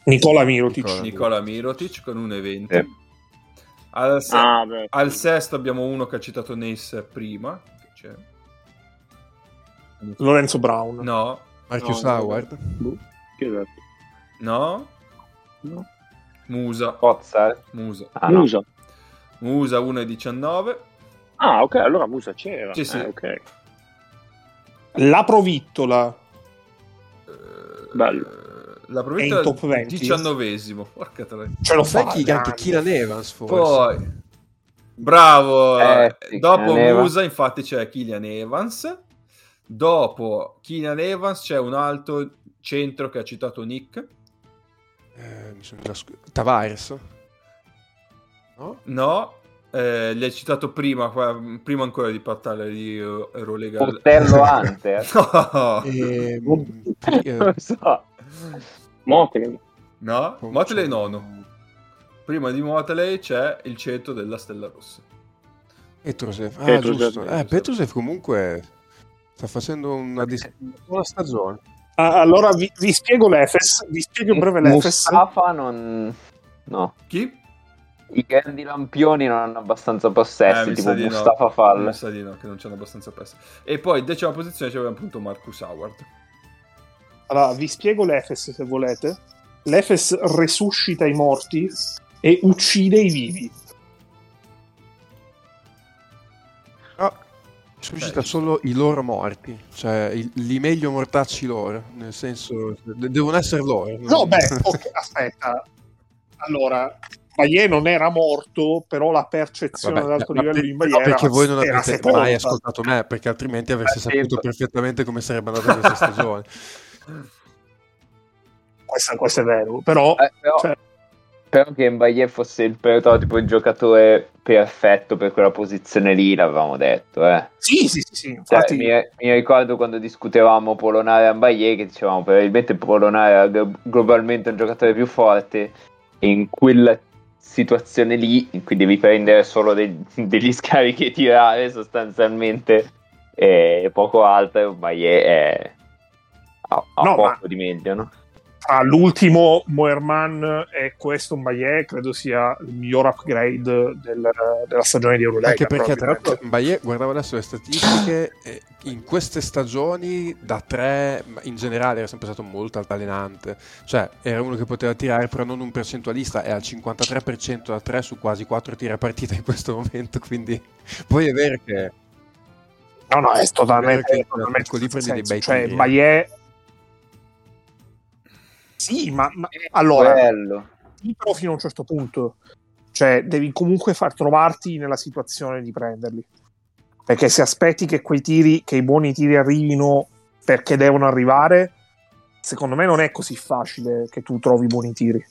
Nicola Mirotic. Nicola. Nicola Mirotic con 1,20. Sì. Al, se- Ah, al sesto abbiamo uno che ha citato Nace prima. che c'è. Lorenzo Brown. No, Marcus No, no, Howard. Boh, Che esatto. no, No. Musa. Pozza. Musa. Ah, no. Musa. Musa 1,19. Ah, ok, allora Musa c'era. Sì, sì. Eh, ok. La Provittola. Eh, Bello. La È provincia in top 20. 19esimo. Porca tre. Ce lo Sai fa. chi, anche. Keenan Evans forse. Poi, bravo. Eh, sì, Dopo Keenan Evans. Musa, infatti, c'è Killian Evans. Dopo Killian Evans c'è un altro centro che ha citato Nick. Eh, mi sono già scu- Tavares. No? No, eh, li hai citato prima, qua- prima ancora di parlare di eh, Eurolega. Portello Hunter. No, E, non lo so. Motley. no, Motley nono. Prima di Motley c'è il centro della Stella Rossa. Petrusev. Ah, Petrusev, giusto. Eh. Petrusev comunque sta facendo una, dis- una buona stagione. Ah, allora vi, vi spiego l'Efes. Vi spiego in breve l'Efes. Mustafa non... No. Chi? I grandi lampioni non hanno abbastanza possessi, Eh, tipo di no. Mustafa Fall. Mi sa di no, che non c'hanno abbastanza pressa. E poi, decima posizione, c'è appunto Marcus Howard. Allora, vi spiego l'Efes se volete. L'Efes resuscita i morti e uccide i vivi. Suscita Eh, solo i loro morti, cioè il- li meglio mortacci loro, nel senso de- devono essere loro. No, beh, ok, aspetta. Allora, Bayer non era morto, però la percezione Vabbè, d'alto ma livello per- in no, perché voi non avete sepolta. mai ascoltato me, perché altrimenti avreste Eh, saputo sì. perfettamente come sarebbe andata questa stagione. Questo, questo è vero, però Eh, però, Cioè- però che Mbaye fosse il prototipo di giocatore perfetto per quella posizione lì, l'avevamo detto. Eh. sì, sì, sì, sì, Cioè, infatti mi, mi ricordo quando discutevamo Polonare a Mbaye che dicevamo probabilmente Polonare era glo- globalmente un giocatore più forte e in quella situazione lì in cui devi prendere solo dei- degli scarichi e tirare sostanzialmente e poco altro Mbaye è ha, ha No, poco ma- di meglio no? Tra l'ultimo Moerman e questo Bayer credo sia il miglior upgrade del- della stagione di Eurolega. Anche perché tra l'altro Bayer, guardavo adesso le statistiche, eh, in queste stagioni da tre, in generale era sempre stato molto altalenante, cioè era uno che poteva tirare però non un percentualista, è al 53% da 3 su quasi 4 tiri a partita in questo momento, quindi poi è vero che No, no, è È totalmente, che totalmente ecco lì prendi dei bei Cioè, tiri. Sì, ma, ma- allora, Bello. però fino a un certo punto. Cioè, devi comunque far trovarti nella situazione di prenderli. Perché se aspetti che quei tiri, che i buoni tiri arrivino perché devono arrivare, secondo me non è così facile che tu trovi buoni tiri.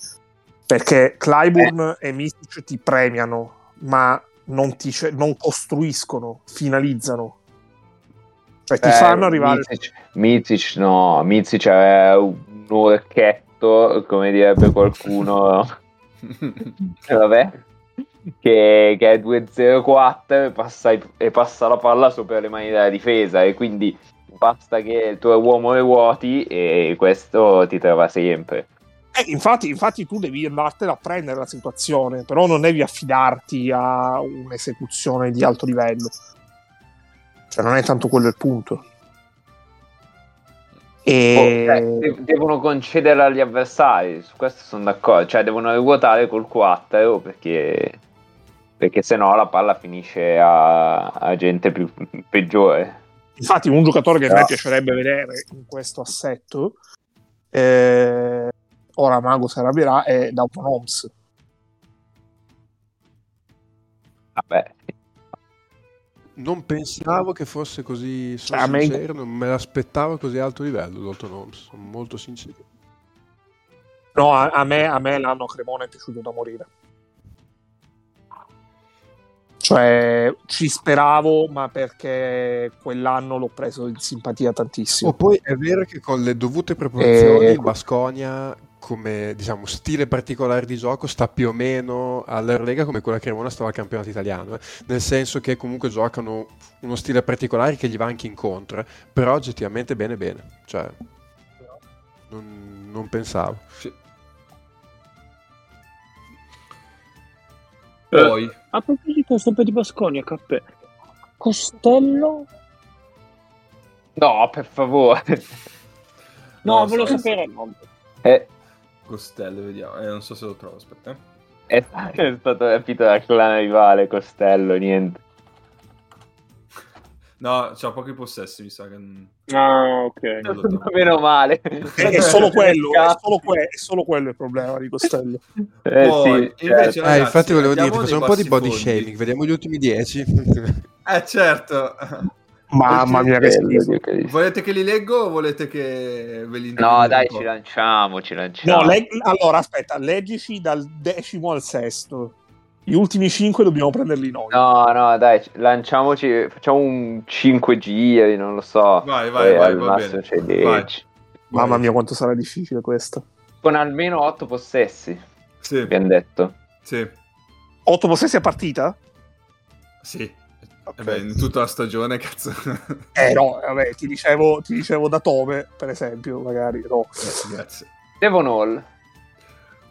Perché Clyburn e Mistic ti premiano, ma non, ti, non costruiscono, finalizzano. Cioè ti Eh, fanno arrivare... Mizic no, Mizic è un orchetto, come direbbe qualcuno. Eh, Vabbè. Che, che è 2-0-4 e passa, e passa la palla sopra le mani della difesa e quindi basta che il tuo uomo le vuoti e questo ti trova sempre. Eh, infatti, infatti tu devi andartela a prendere la situazione, però non devi affidarti a un'esecuzione di alto livello. Cioè non è tanto quello il punto. E... Oh, de- devono concedere agli avversari, su questo sono d'accordo, cioè devono ruotare col 4 perché, perché se no la palla finisce a, a gente più peggiore. Infatti, un giocatore che a me piacerebbe vedere in questo assetto, eh, ora Mago si arrabbierà, è Downton Holmes. Vabbè, non pensavo che fosse così, sono me- sincero, non me l'aspettavo a così alto livello Dalton Holmes, sono molto sincero. No, a, a me, a me l'anno Cremona è piaciuto da morire. Cioè, ci speravo, ma perché quell'anno l'ho preso in simpatia tantissimo. O poi è vero che con le dovute proporzioni Eh, il Basconia come diciamo stile particolare di gioco sta più o meno all'Eurolega come quella Cremona stava al campionato italiano, eh. nel senso che comunque giocano uno stile particolare che gli va anche incontro, eh. però oggettivamente bene bene, cioè non, non pensavo. Sì. Poi, A proposito, sempre di Basconia, Cappè. Costello? no, per favore. No, No, volevo sapere nome. Costello, vediamo. Eh, non so se lo trovo, aspetta. eh. è, è stato rapito dal clan rivale Costello, niente. No, c'ha pochi possessi, mi sa che... Ah, ok. Meno male. È, è solo quello, è solo, que- è solo quello il problema di Costello. Eh, Poi, sì, invece, certo. Eh, Ragazzi, infatti volevo dirti, andiamo facciamo un po' di body bassifondi. shaming, vediamo gli ultimi 10. Eh, certo. Mamma mia, che Bello, schifo. Volete che li leggo o volete che ve li No, dai, ci lanciamo, ci lanciamo. No, leg- allora aspetta, leggici dal decimo al sesto. Gli ultimi cinque dobbiamo prenderli noi. No, no, dai, lanciamoci, facciamo un 5 giri, non lo so. Vai, vai, Poi vai, va bene. Vai. 10. Mamma mia, quanto sarà difficile questo. Con almeno 8 possessi, Sì, abbiamo detto. sì, Otto possessi a partita? sì. Eh beh, in tutta la stagione, cazzo. Eh no, vabbè, ti dicevo, ti dicevo da Tome, per esempio, magari no. Grazie. Devon Hall.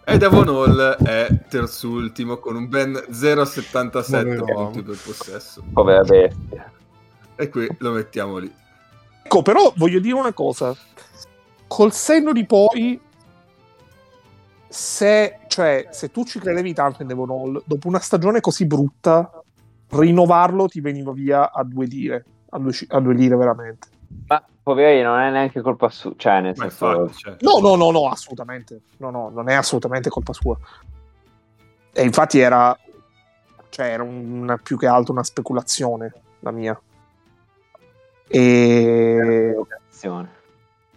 E Devon Hall è terzultimo con un ben 0,77 Povero punti per possesso. Povera bestia. E qui lo mettiamo lì. Ecco, però voglio dire una cosa. Col senno di poi, se, cioè, se tu ci credevi tanto in Devon Hall, dopo una stagione così brutta, rinnovarlo ti veniva via a due lire, a due, a due lire veramente. Ma poverino, non è neanche colpa sua. Cioè, nel senso. infatti, cioè, No, no, no, no, assolutamente. No, no, non è assolutamente colpa sua. E infatti era, cioè, era un- più che altro una speculazione la mia. E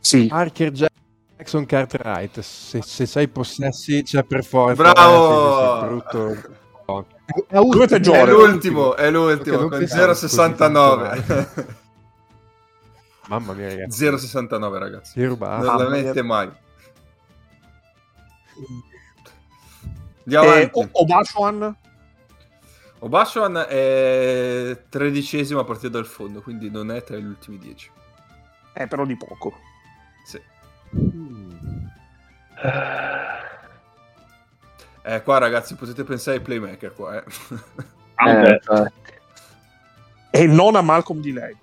sì, Parker Jackson Cartwright. Se, se sei possessi, c'è per forza. Bravo! eh, sei brutto. È ultimo. È l'ultimo, è l'ultimo, con pensavo così 0,69. Mamma mia, ragazzi. 0,69 ragazzi. Non la mette mai. Andiamo e avanti. Obashuan Obashuan è tredicesimo a partire dal fondo, quindi non è tra gli ultimi 10. è però di poco. Sì. Mm. Eh, qua ragazzi potete pensare ai playmaker qua, eh. Ah, Eh. E non a Malcolm di lei.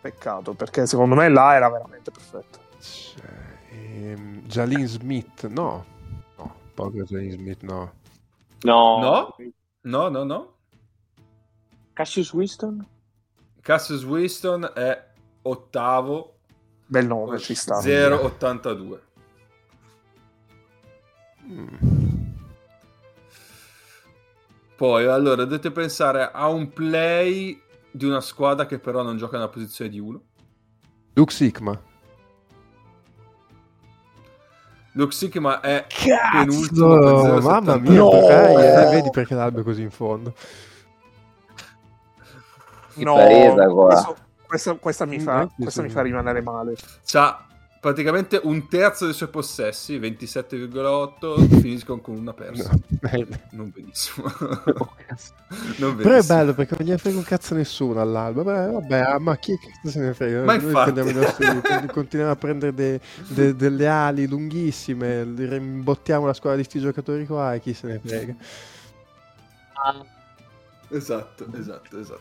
Peccato, perché secondo me là era veramente perfetto. Cioè, ehm, Jalin Smith, no. No, povero Jalin Smith, no. No. No? No, no, no. Cassius Winston? Cassius Winston è ottavo, Bel nome, ci sta. 0,82. Mm. Poi, allora, dovete pensare a un play di una squadra che però non gioca nella posizione di uno. Luke Sigma. Luke Sigma è Cazzo! penultimo con 0,79. mamma mia, No! perché- eh, vedi perché l'albero è così in fondo. No, questo- questa, questa mi fa, questa mi fa rimanere male. C'ha praticamente un terzo dei suoi possessi, 27,8, finiscono con una persa. No. Non benissimo. Oh, non Però è benissimo. bello perché non gliene frega un cazzo nessuno all'alba. Beh, vabbè, ah, ma chi cazzo se ne frega? Ma Noi infatti. prendiamo i nostri- continuiamo a prendere de- de- delle ali lunghissime, rimbottiamo la squadra di sti giocatori qua e chi se ne frega. Esatto, esatto, esatto.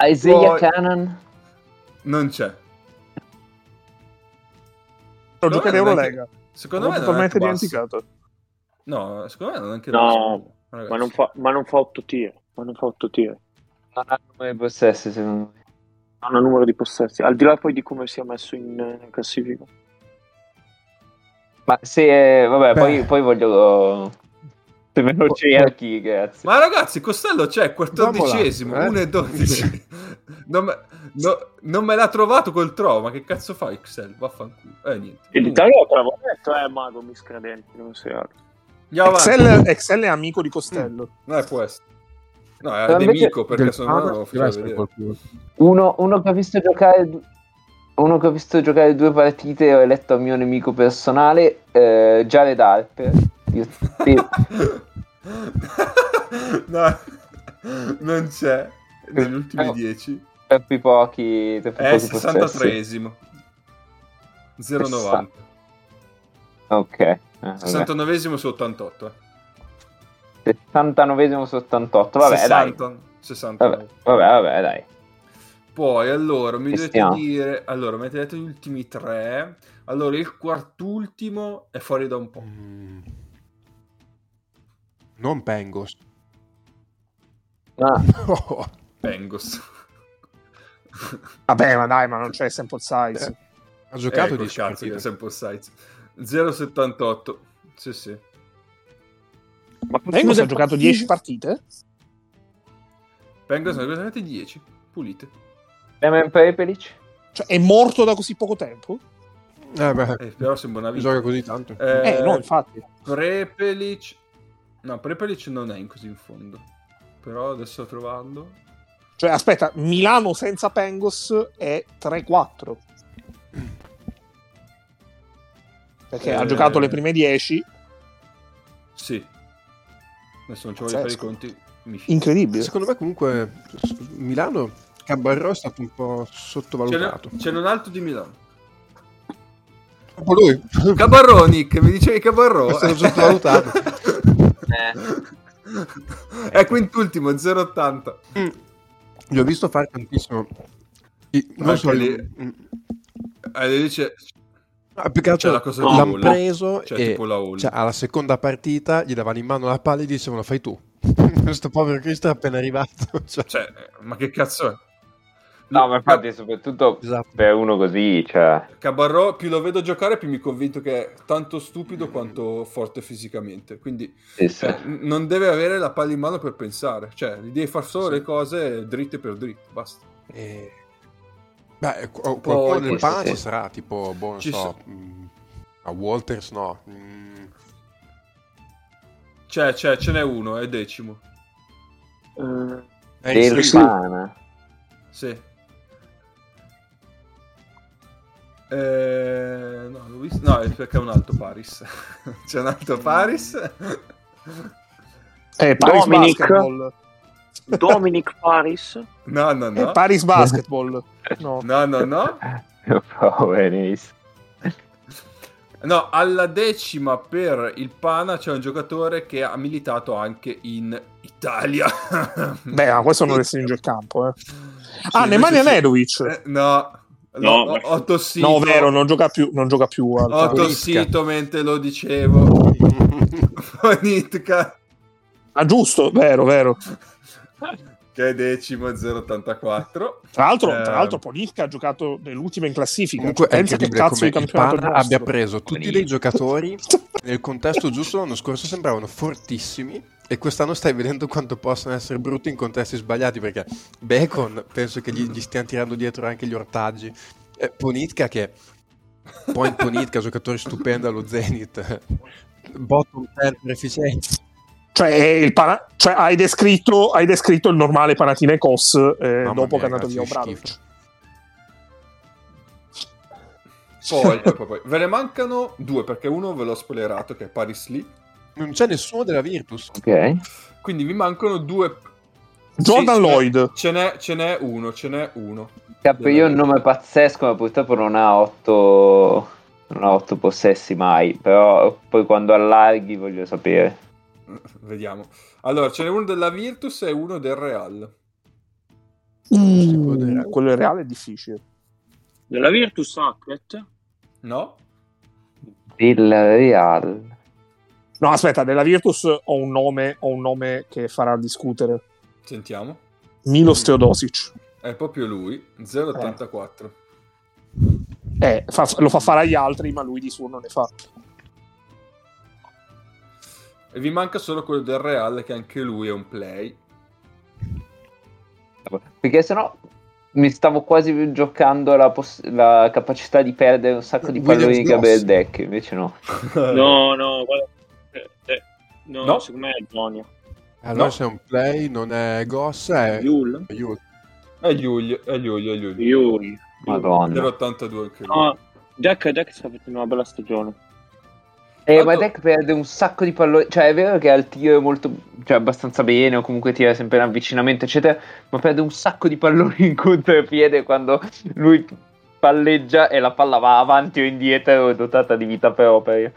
Isaiah Poi- Cannon? Non c'è. Lo gioca in me non è Eurolega. Secondo L'ho me non è totalmente anche dimenticato. No, secondo me non è anche No. Ma non, fa, ma non fa 8 tiri. Ma non fa 8 tiri. Non ha numero di possessi, secondo me. Non ha numero di possessi. Al di là poi di come sia messo in eh, classifica. Ma se, eh, vabbè, poi, poi voglio... Me lo cerchi, grazie. Ma ragazzi, Costello c'è, quattordicesimo, Vamo là, eh? 1 e 12. non, me, no- non me l'ha trovato col trovo, ma che cazzo fai, Excel? Vaffanculo. Eh, niente. E l'Italia te l'avevo detto, eh, mago miscredente, non sei altro. Excel, Excel è amico di Costello. No, può essere. No, è Però nemico, perché Del se no Pana non lo deve faceva essere vedere. qualcuno. Uno, uno che ha visto giocare... Uno che ho visto giocare due partite e ho eletto mio nemico personale, eh, Jared Harper. Io- sì. no, non c'è. Negli ultimi No. 10. Troppi pochi, troppi È possessi. 63esimo. 0,90. Ok. eh, vabbè. 69esimo su 88. 69esimo su 88. Vabbè, 60, dai. 69. Vabbè, vabbè, vabbè, dai. Poi, allora, mi dovete stiamo. dire... Allora, mi avete detto gli ultimi tre. Allora, il quartultimo è fuori da un po'. Mm. Non Pengos. Ah, Oh, Pengos. Vabbè, ma dai, ma non c'è sample size. ha giocato eh, di col cazzo, io sample size. 0,78. Sì, sì. Ma Vengus ha giocato 10 partite? Pengos sono esattamente 10. Pulite. Emen Prepelic? Cioè, è morto da così poco tempo? Eh, beh, Eh, però sembra una vita. gioca così tanto. Eh, no, infatti. Prepelic. No, Prepelic non è in così in fondo. Però adesso sto trovando. Cioè, aspetta, Milano senza Pengos è 3-4. Perché Eh. ha giocato le prime 10. Sì. Adesso non ci voglio fare i conti. Incredibile. Secondo me comunque Milano Cabarro è stato un po' sottovalutato. n'è, ce n'è un altro di Milano. Proprio lui. Cabarro, Nick, mi dicevi Cabarro? È stato sottovalutato. È quintultimo, 0,80. Li ho visto fare tantissimo. I- Non solo lì. Mm. Eh, dice... Ah, più che altro la cosa l'hanno Hall. preso Cioè, e tipo la Hall. cioè, alla seconda partita gli davano in mano la palla e gli dicevano fai tu. Questo povero Cristo è appena arrivato. Cioè, Cioè, ma che cazzo è? No, ma infatti, soprattutto esatto. per uno così, cioè... Cabarro, più lo vedo giocare, più mi convinto che è tanto stupido quanto forte fisicamente. Quindi sì, sì. eh, non deve avere la palla in mano per pensare. Cioè, devi far solo le cose dritte per dritte. Basta. E... Beh, qu- qualcuno del sì, sì. ci sarà, tipo, boh, non Ci so, mm, a Walters no. Mm, Cioè, c'è, ce n'è uno, è decimo. Eh, Harris Del pana. Sì. Eh, no, l'ho visto. No, è perché è un alto Paris. C'è un alto Paris. Eh, Paris Dominic. Basketball. Dominic Paris. No, no, Eh, no. Paris Basketball. No. No, no, no. Poveris. No, alla decima per il Pana c'è un giocatore che ha militato anche in Italia. Beh, ma questo non restringe il campo. Eh. Ah, Sì, Nemanja sì. Nedovic. Eh, no, No, ho, ho tossito. No, vero, non gioca più. Non gioca più Ho tossito mentre lo dicevo. Bonitka, Ah, giusto, vero, vero. che è decimo 084. Tra l'altro, Eh, tra l'altro Ponitka ha giocato nell'ultima in classifica. Comunque è Pensa che cazzo di il campionato abbia preso tutti dei giocatori nel contesto giusto l'anno scorso sembravano fortissimi e quest'anno stai vedendo quanto possono essere brutti in contesti sbagliati perché Bacon penso che gli, gli stiano tirando dietro anche gli ortaggi. Eh, Ponitka che Point Ponitka giocatore stupendo allo Zenith bottom 10 per efficienza Cioè, è il Pana- cioè, hai, descritto, hai descritto il normale Panathinaikos eh, dopo mia, che è andato via Obradovic. Poi, poi, poi, ve ne mancano due perché uno ve l'ho spoilerato che è Paris Lee. non c'è nessuno della Virtus Ok. Quindi vi mancano due. Jordan Sì, Lloyd. Ce n'è, ce n'è uno, ce n'è uno. Capo, io ho un nome pazzesco, ma purtroppo non ha otto, non ha otto possessi mai. Però poi quando allarghi voglio sapere. Vediamo. Allora, ce n'è uno della Virtus e uno del Real. Uh, quello reale è difficile. Della Virtus Hackett. No? Il Real. No, aspetta, della Virtus ho un nome, ho un nome che farà discutere. Sentiamo. Milos Teodosic. È proprio lui, 084. Eh, fa- lo fa fare agli altri, ma lui di suo non ne fa. E vi manca solo quello del Real, che anche lui è un play. Perché sennò mi stavo quasi giocando la, poss- la capacità di perdere un sacco di Williams palloni di Gabriel. Deck, invece no. No, no, guarda. eh, eh, no, No? secondo me è Jonia. allora No. se è un play non è Goss è Yul. Yul. È Giulio, è Giulio, è Giulio. Yul. Madonna. 082 anche lui. No, Jack, Jack sta facendo una bella stagione. Eh, ma Tanto- Deck perde un sacco di palloni. Cioè, è vero che ha il tiro molto. cioè, abbastanza bene, o comunque tira sempre in avvicinamento, eccetera. Ma perde un sacco di palloni in contropiede quando lui palleggia e la palla va avanti o indietro, dotata di vita propria.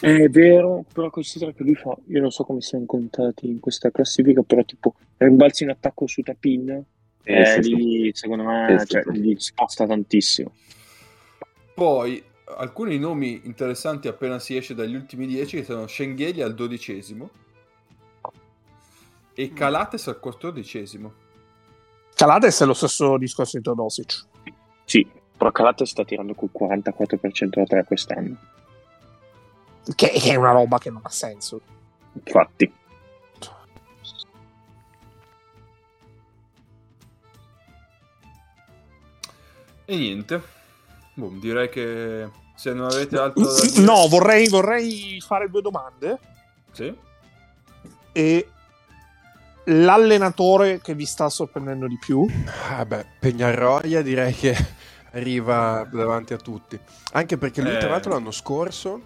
È vero, però considera che lui fa. Io non so come siamo incontrati in questa classifica, però tipo rimbalzi in attacco su Tapin. Sì, eh, sì, sì. lì secondo me Sì, sì, cioè, sì. gli sposta tantissimo. Poi alcuni nomi interessanti appena si esce dagli ultimi 10 che sono Schengelia al dodicesimo e Calates al quattordicesimo. Calates è lo stesso discorso di Teodosic. Sì, però Calate sta tirando col 44% da 3 quest'anno. Che, che è una roba che non ha senso. Infatti. E niente. Boh, direi che se non avete altro da dire... No, vorrei, vorrei fare due domande. Sì? E l'allenatore che vi sta sorprendendo di più? Ah beh, Pegnarroia direi che arriva davanti a tutti. Anche perché lui, Eh. tra l'altro, l'anno scorso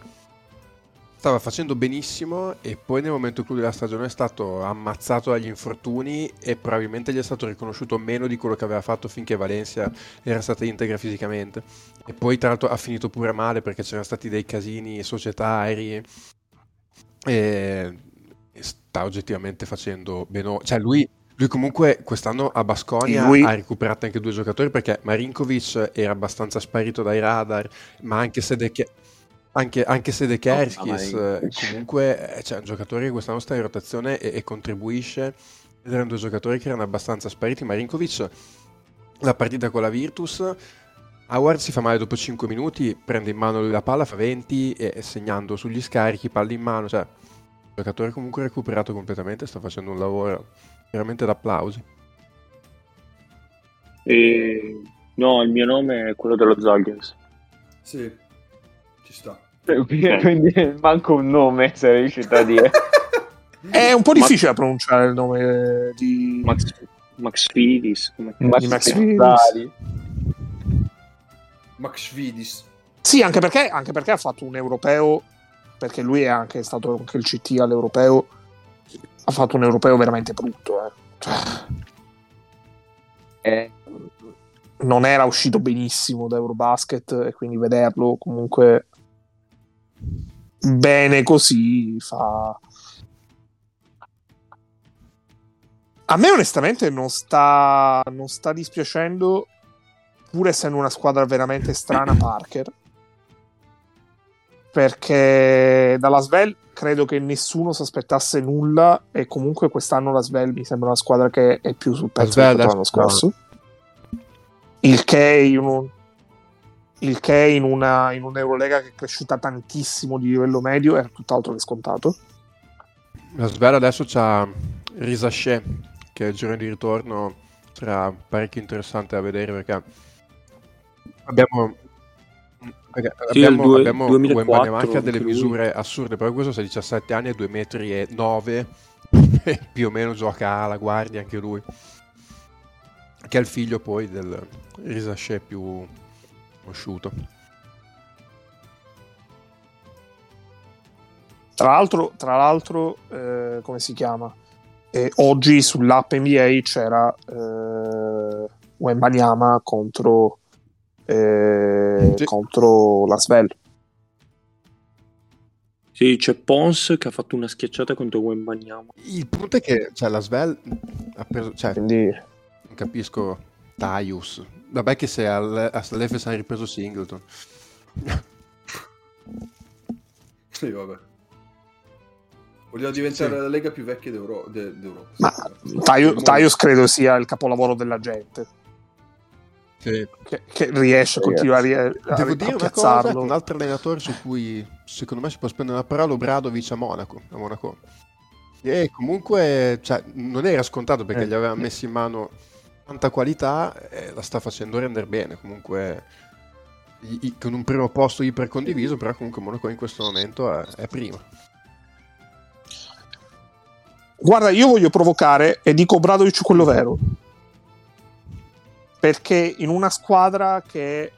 stava facendo benissimo e poi nel momento clou della stagione è stato ammazzato dagli infortuni e probabilmente gli è stato riconosciuto meno di quello che aveva fatto finché Valencia era stata integra fisicamente. E poi, tra l'altro, ha finito pure male perché c'erano stati dei casini, società aeree e sta oggettivamente facendo bene. Cioè, lui Lui comunque quest'anno a Basconia Lui- ha recuperato anche due giocatori perché Marinkovic era abbastanza sparito dai radar, ma anche se De, Ke- anche, anche se De Kerskis ma eh, comunque eh, cioè, è un giocatore che quest'anno sta in rotazione e, e contribuisce. Ed erano due giocatori che erano abbastanza spariti. Marinkovic, la partita con la Virtus, Howard si fa male dopo 5 minuti, prende in mano lui la palla, fa 20 e, segnando sugli scarichi, palla in mano. Cioè, il giocatore comunque recuperato completamente, sta facendo un lavoro veramente d'applausi. E... No, il mio nome è quello dello Zagres. Sì, ci sta. Quindi manco un nome sei riuscito a dire. È un po' difficile da pronunciare il nome di Max, Max Fidis. Come... Ma- di Max Fidis. Max Vidis. Sì, anche perché, anche perché ha fatto un europeo, perché lui è anche stato anche il CT all'europeo, ha fatto un europeo veramente brutto. eh. Cioè, Eh, non era uscito benissimo da Eurobasket e quindi vederlo comunque bene così fa... A me onestamente non sta, non sta dispiacendo, pur essendo una squadra veramente strana, Parker. Perché dalla Svel credo che nessuno si aspettasse nulla e comunque quest'anno la Svel mi sembra una squadra che è più sul pezzo rispetto all'anno scorso. Il che in un, il che in una, in un'Eurolega che è cresciuta tantissimo di livello medio è tutt'altro che scontato. La Svel adesso c'ha Risasce, che è il giro di ritorno sarà parecchio interessante da vedere perché abbiamo perché Sì, abbiamo, due- abbiamo 2004 Wembanyama che ha delle misure assurde, però questo ha 17 anni e 2 metri e 9 e più o meno gioca alla guardia anche lui. Che è il figlio poi del Risasce più conosciuto. Tra l'altro, tra l'altro eh, come si chiama? Eh, oggi sull'app NBA c'era eh, Wembanyama contro, eh, Sì. contro la Svel. Sì, c'è Pons che ha fatto una schiacciata contro Wembanyama. Il punto è che cioè, la Svel ha preso, cioè, Quindi Non capisco Taius. Vabbè che se al- all'Efes hanno ripreso Singleton. Sì, vabbè. Vogliamo diventare Sì. la lega più vecchia d'Euro- de- d'Europa. Ma Taius credo sia il capolavoro della gente Sì. che, che riesce a continuare a, a, Devo a dire una cosa, piazzarlo. un altro allenatore su cui secondo me si può spendere una parola, Obradovic a Monaco. A Monaco. E comunque cioè, non era scontato perché Eh. gli aveva messo in mano tanta qualità e la sta facendo rendere bene. Comunque i- i- con un primo posto iper condiviso, però comunque Monaco in questo momento è, è prima. Guarda, io voglio provocare e dico Bradovic quello vero. Perché in una squadra che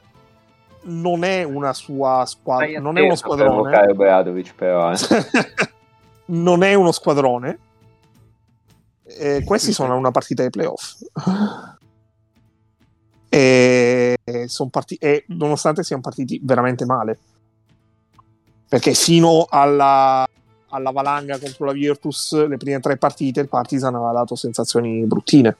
non è una sua squadra, Stai non è uno squadrone, Obradovic, però. eh. non è uno squadrone. E questi sono una partita ai playoff. E, son parti- e nonostante siano partiti veramente male, perché fino alla, alla valanga contro la Virtus, le prime tre partite, il Partizan aveva dato sensazioni bruttine.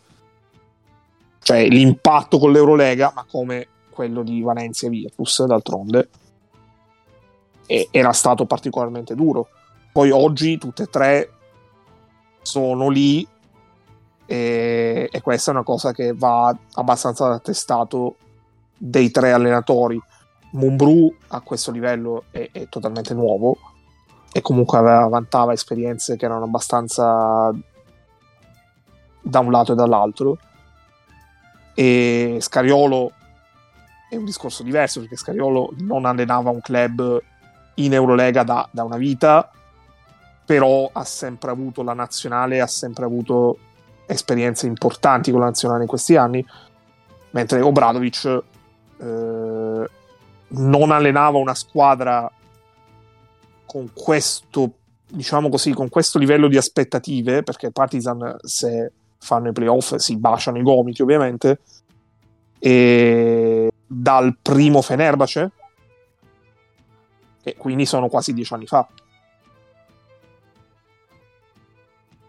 Cioè l'impatto con l'Eurolega, ma come quello di Valencia e Virtus, d'altronde, e- era stato particolarmente duro. Poi oggi tutte e tre sono lì e, e questa è una cosa che va abbastanza attestato dei tre allenatori. Mumbrù a questo livello è, è totalmente nuovo e comunque aveva, vantava esperienze che erano abbastanza da un lato e dall'altro. E Scariolo è un discorso diverso perché Scariolo non allenava un club in Eurolega da, da una vita, però ha sempre avuto la nazionale, ha sempre avuto esperienze importanti con la nazionale in questi anni, mentre Obradovic eh, non allenava una squadra con questo, diciamo così, con questo livello di aspettative, perché Partizan se fanno i playoff si baciano i gomiti ovviamente, e dal primo Fenerbahce, che quindi sono quasi dieci anni fa.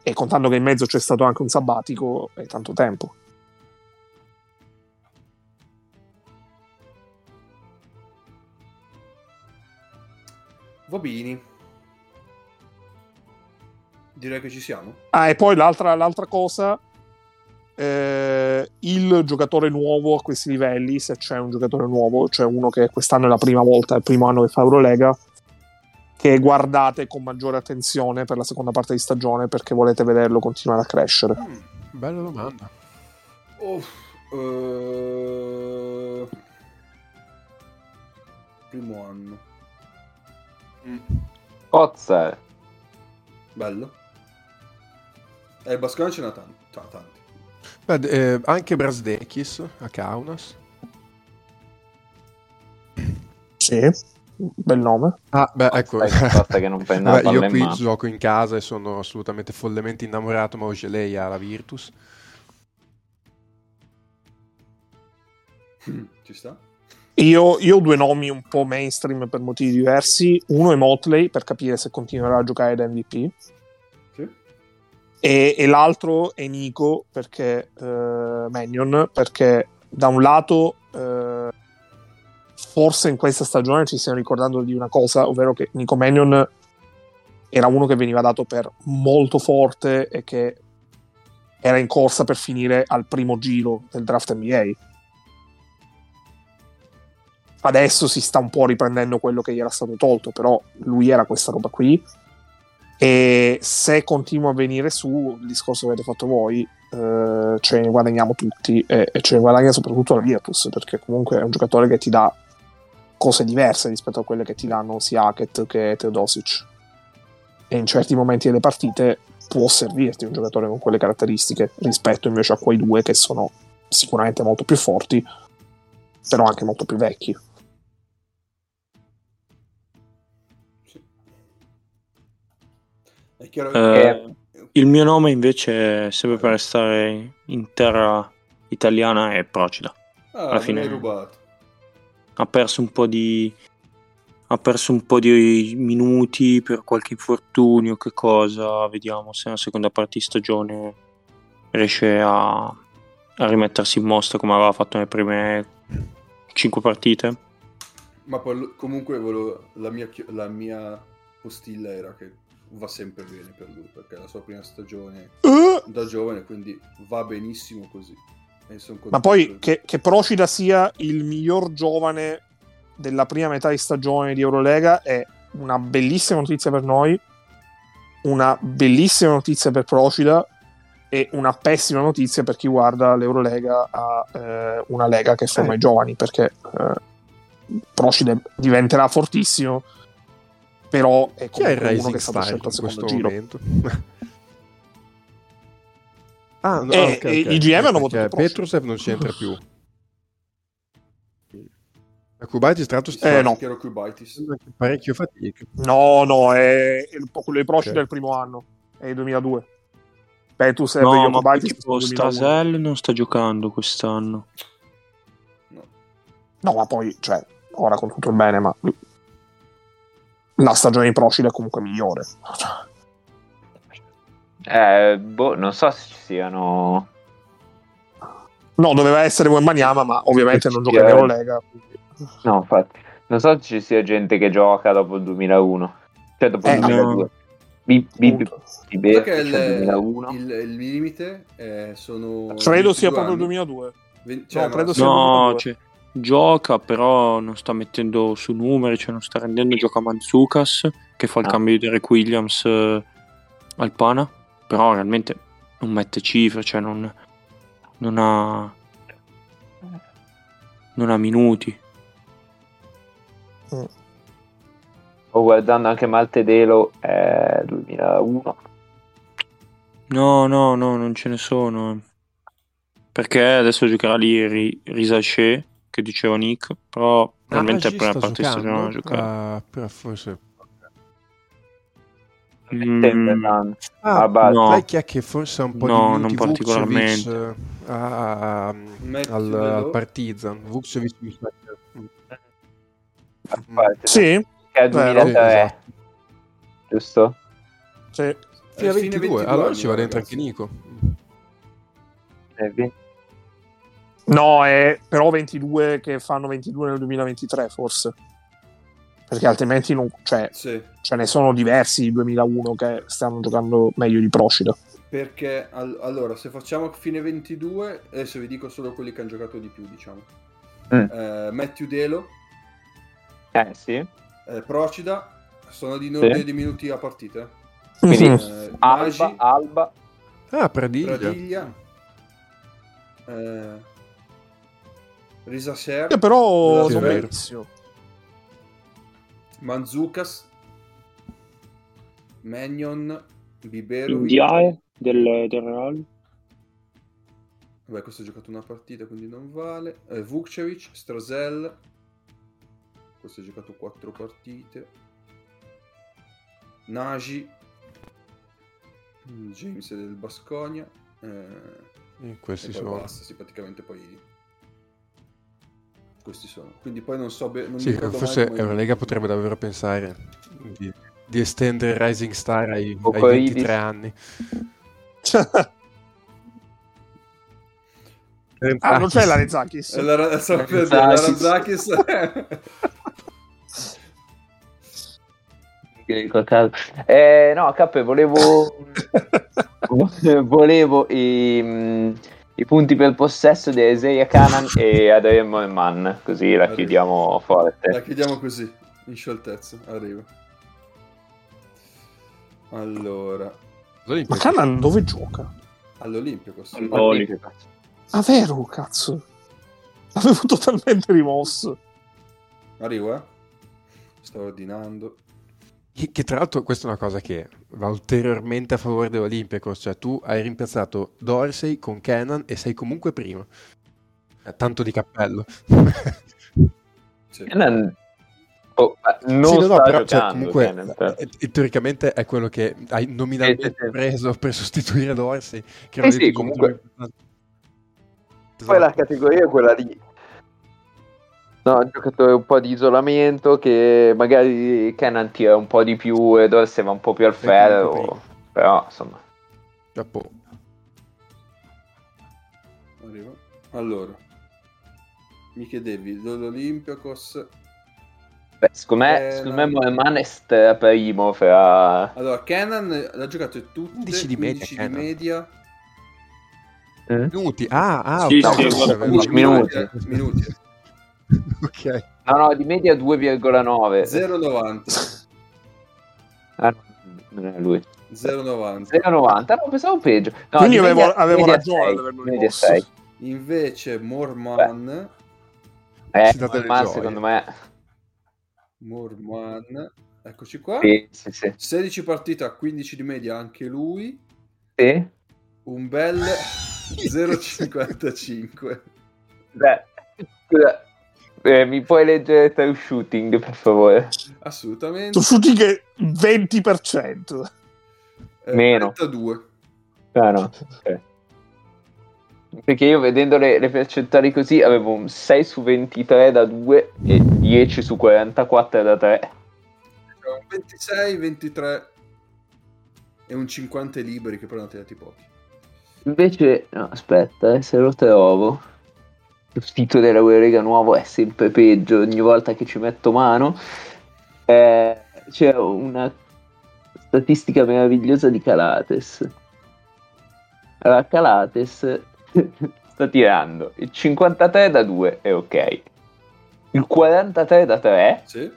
E contando che in mezzo c'è stato anche un sabbatico, è tanto tempo. Bene. Direi che ci siamo. Ah, e poi l'altra, l'altra cosa, eh, il giocatore nuovo a questi livelli, se c'è un giocatore nuovo, cioè uno che quest'anno è la prima volta, è il primo anno che fa Eurolega, che guardate con maggiore attenzione per la seconda parte di stagione perché volete vederlo continuare a crescere. Mm, bella domanda. Oh, eh, Primo anno. Cozza. Bello. E il Bascone ce n'ha tanti. c'ha tanti. Beh, eh, anche Brasdekis a Kaunas. Sì, bel nome. Ah, beh, ecco. Aspetta, che non prenda Vabbè, io in qui mano. gioco in casa e sono assolutamente follemente innamorato, ma lei ha la Virtus. Ci sta? Io, io ho due nomi un po' mainstream per motivi diversi. Uno è Motley per capire se continuerà a giocare da MVP. Sì. E, e l'altro è Nico perché eh, Mannion perché da un lato eh, forse in questa stagione ci stiamo ricordando di una cosa ovvero che Nico Mannion era uno che veniva dato per molto forte e che era in corsa per finire al primo giro del draft NBA adesso si sta un po' riprendendo quello che gli era stato tolto però lui era questa roba qui. E se continua a venire su il discorso che avete fatto voi eh, ce ne guadagniamo tutti e, e ce ne guadagna soprattutto la Virtus perché comunque è un giocatore che ti dà cose diverse rispetto a quelle che ti danno sia Hackett che Teodosic e in certi momenti delle partite può servirti un giocatore con quelle caratteristiche rispetto invece a quei due che sono sicuramente molto più forti però anche molto più vecchi. È chiaro Eh, il mio nome invece, sempre per restare in terra italiana, è Procida. ah, alla fine- l'hai rubato. Ha perso un po' di. Ha perso un po' di minuti per qualche infortunio, che cosa. Vediamo se nella seconda parte di stagione riesce a, a rimettersi in mostra come aveva fatto nelle prime 5 partite. Ma poi comunque volevo- la, mia, la mia postilla era che va sempre bene per lui perché è la sua prima stagione Eh, da giovane, quindi va benissimo così. Ma poi che, che Procida sia il miglior giovane della prima metà di stagione di Eurolega è una bellissima notizia per noi, una bellissima notizia per Procida e una pessima notizia per chi guarda l'Eurolega a eh, una lega che forma Eh. i giovani perché eh, Procida diventerà fortissimo però è comunque uno che è stato scelto in al secondo questo giro. momento? ah, no, E- ok, e ok. i GM hanno votato Procida. Petrusev non c'entra più. A Kubaiti Stratus Eh, no. Parecchio fatica. No, no, è, è un po' quello di Procida Ok. del primo anno, è il 2002. Petus e No, ma Jokubaitis tipo nel 2001. Stasel non sta giocando quest'anno. No. No, ma poi, cioè, ora con tutto il bene, ma la stagione di Procida è comunque migliore. Eh, boh, non so se ci siano. No, doveva essere Wembanyama, ma ovviamente non gioca in. Eurolega. No, infatti. Non so se ci sia gente che gioca dopo il 2001. Cioè, dopo Eh, il no. 2002. Bi- bi- Appunto. bi- Guarda che cioè, il, 2001. il, il limite eh, sono Credo sia 22 proprio il anni. 2002. Ven- No, ma- credo sia- No, 2002. cioè, gioca, però non sta mettendo su numeri, cioè non sta rendendo. Gioca Manzukas, che fa il Ah. cambio di Derek Williams eh, al Pana, però realmente non mette cifre, cioè non, non ha. Non ha minuti. Sto guardando anche Maltedelo è 2001. No, no, no, non ce ne sono. Perché adesso giocherà lì Ri- Risaché, che diceva Nick, però realmente Ah, è la prima parte di stagione giocando? giocare. Ah, però forse... Mm, Ah, Ah, basta. no. sai chi è che forse un po' No, di non particolarmente. Vucevic, eh, a- a- al, al Partizan. Vucevic mi sa che- Sì, Che è Vero. 2003, Sì, esatto. giusto? sì. Fino a fine 22, allora anni, ci va dentro anche Nico. No, è però 22 che fanno 22 nel 2023 forse. Perché altrimenti non, cioè, Sì, ce ne sono diversi di 2001 che stanno giocando meglio di Procida. perché al- allora se facciamo fine 22, adesso vi dico solo quelli che hanno giocato di più, diciamo. Mm. Eh, Matthew Delo, Eh sì. eh, Procida, sono di ordine Sì. di minuti a partita. Quindi Eh, Alba, Nagy, Alba. Ah, Pradiglia. Pradiglia, eh, Risaser, Che però Sì, Manzucas, Magnon, Biberovic. Indiae del, del Real. Vabbè, questo ha giocato una partita, quindi non vale. Eh, Vukcevic, Strasel. Questo ha giocato quattro partite. Nagy. Mm, James del Basconia. Eh, Eh, Questi e sono... basta, sì, praticamente poi... Questi sono. Quindi poi non so... be- non mi Sì, ricordo mai forse come- Eurolega potrebbe davvero pensare di, di estendere Rising Star ai, ai Bocoidis. 23 anni. ah, non c'è la Rezakis. La, dire, la Razakis. Razakis. Eh, no, K, volevo... volevo i, mm, i punti per possesso di Isaiah Canan e Adrian Mann, così la chiudiamo La forte. chiudiamo così, in scioltezza. Arriva. Allora, Ma Cannon dove gioca? all'Olimpiakos. All'Oli. Ah, vero, cazzo. L'avevo totalmente rimosso. Arrivo, eh? Sto ordinando. Che, che tra l'altro questa è una cosa che va ulteriormente a favore dell'Olympiacos, cioè tu hai rimpiazzato Dorsey con Kenan e sei comunque primo. Eh, tanto di cappello. Sì. Canan... Oh, non Sì, no, no, sta però, cioè, comunque Canan, però. eh, eh, teoricamente è quello che hai nominalmente sì. preso per sostituire Dorsey. Che Eh sì, comunque-. Poi la categoria è quella lì. No, giocatore un po' di isolamento che magari Canan tira un po' di più e Dorsey va un po' più al ferro. Però, insomma... Chapeau. Arrivo. Allora. Mi chiedevi, l'Olympiakos... Beh, secondo me, Eh, secondo me è primo fra... Allora, Kenan l'ha giocato tutte 11 di media, 15 di Kenan. media. Minuti. Ah, ah, Sì, sì, No, guarda, avevo- 15 minuti. eh, minuti. ok. No, no, di media 2,9. 0,90. Ah, no, non è lui. 0,90. 0,90. No, pensavo peggio. No, Quindi di avevo- media- avevo media ragione sei, ad averlo Media rimosso. 6. Invece Morman... Eh, le ma gioie. secondo me... Morman... Eccoci qua. Sì, sì, sì. 16 partite a 15 di media anche lui. Sì? Un bel 0,55. Beh, scusa, eh, mi puoi leggere true shooting, per favore? Assolutamente. Tu shooting è 20%. Eh, Meno. 32. Ah, no. ok. Perché io vedendo le, le percentuali così avevo un 6 su 23 da 2 e 10 su 44 da 3. Un 26, 23 e un 50 liberi che però ne ha tirati pochi. Invece, no, aspetta, eh, se lo trovo. Il sito della Eurega nuovo è sempre peggio ogni volta che ci metto mano. Eh, c'è una statistica meravigliosa di Calates. Allora, Calates sta tirando il 53 da 2 è ok. Il 43 da 3 Sì?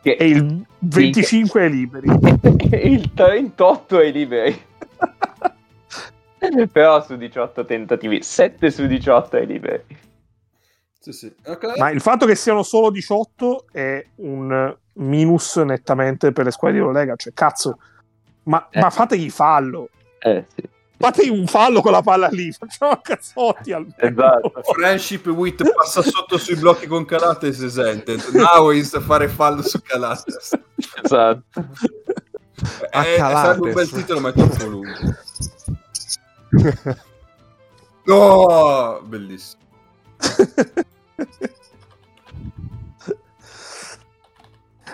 che E il 25 è liberi. il 38 è liberi. Però su 18 tentativi, 7 su 18 è liberi. Sì, sì. Ok. Ma il fatto che siano solo 18 è un minus nettamente per le squadre di Eurolega. Cioè, cazzo, ma, Eh. ma fategli fallo. Eh sì. Fategli un fallo con la palla lì. Facciamo a cazzotti almeno. Esatto. Friendship Wit passa sotto sui blocchi con Calates e Sentent. Now is fare fallo su Calates. Esatto. A Eh, Calates. sarebbe un bel titolo, ma è troppo lungo. No, bellissimo.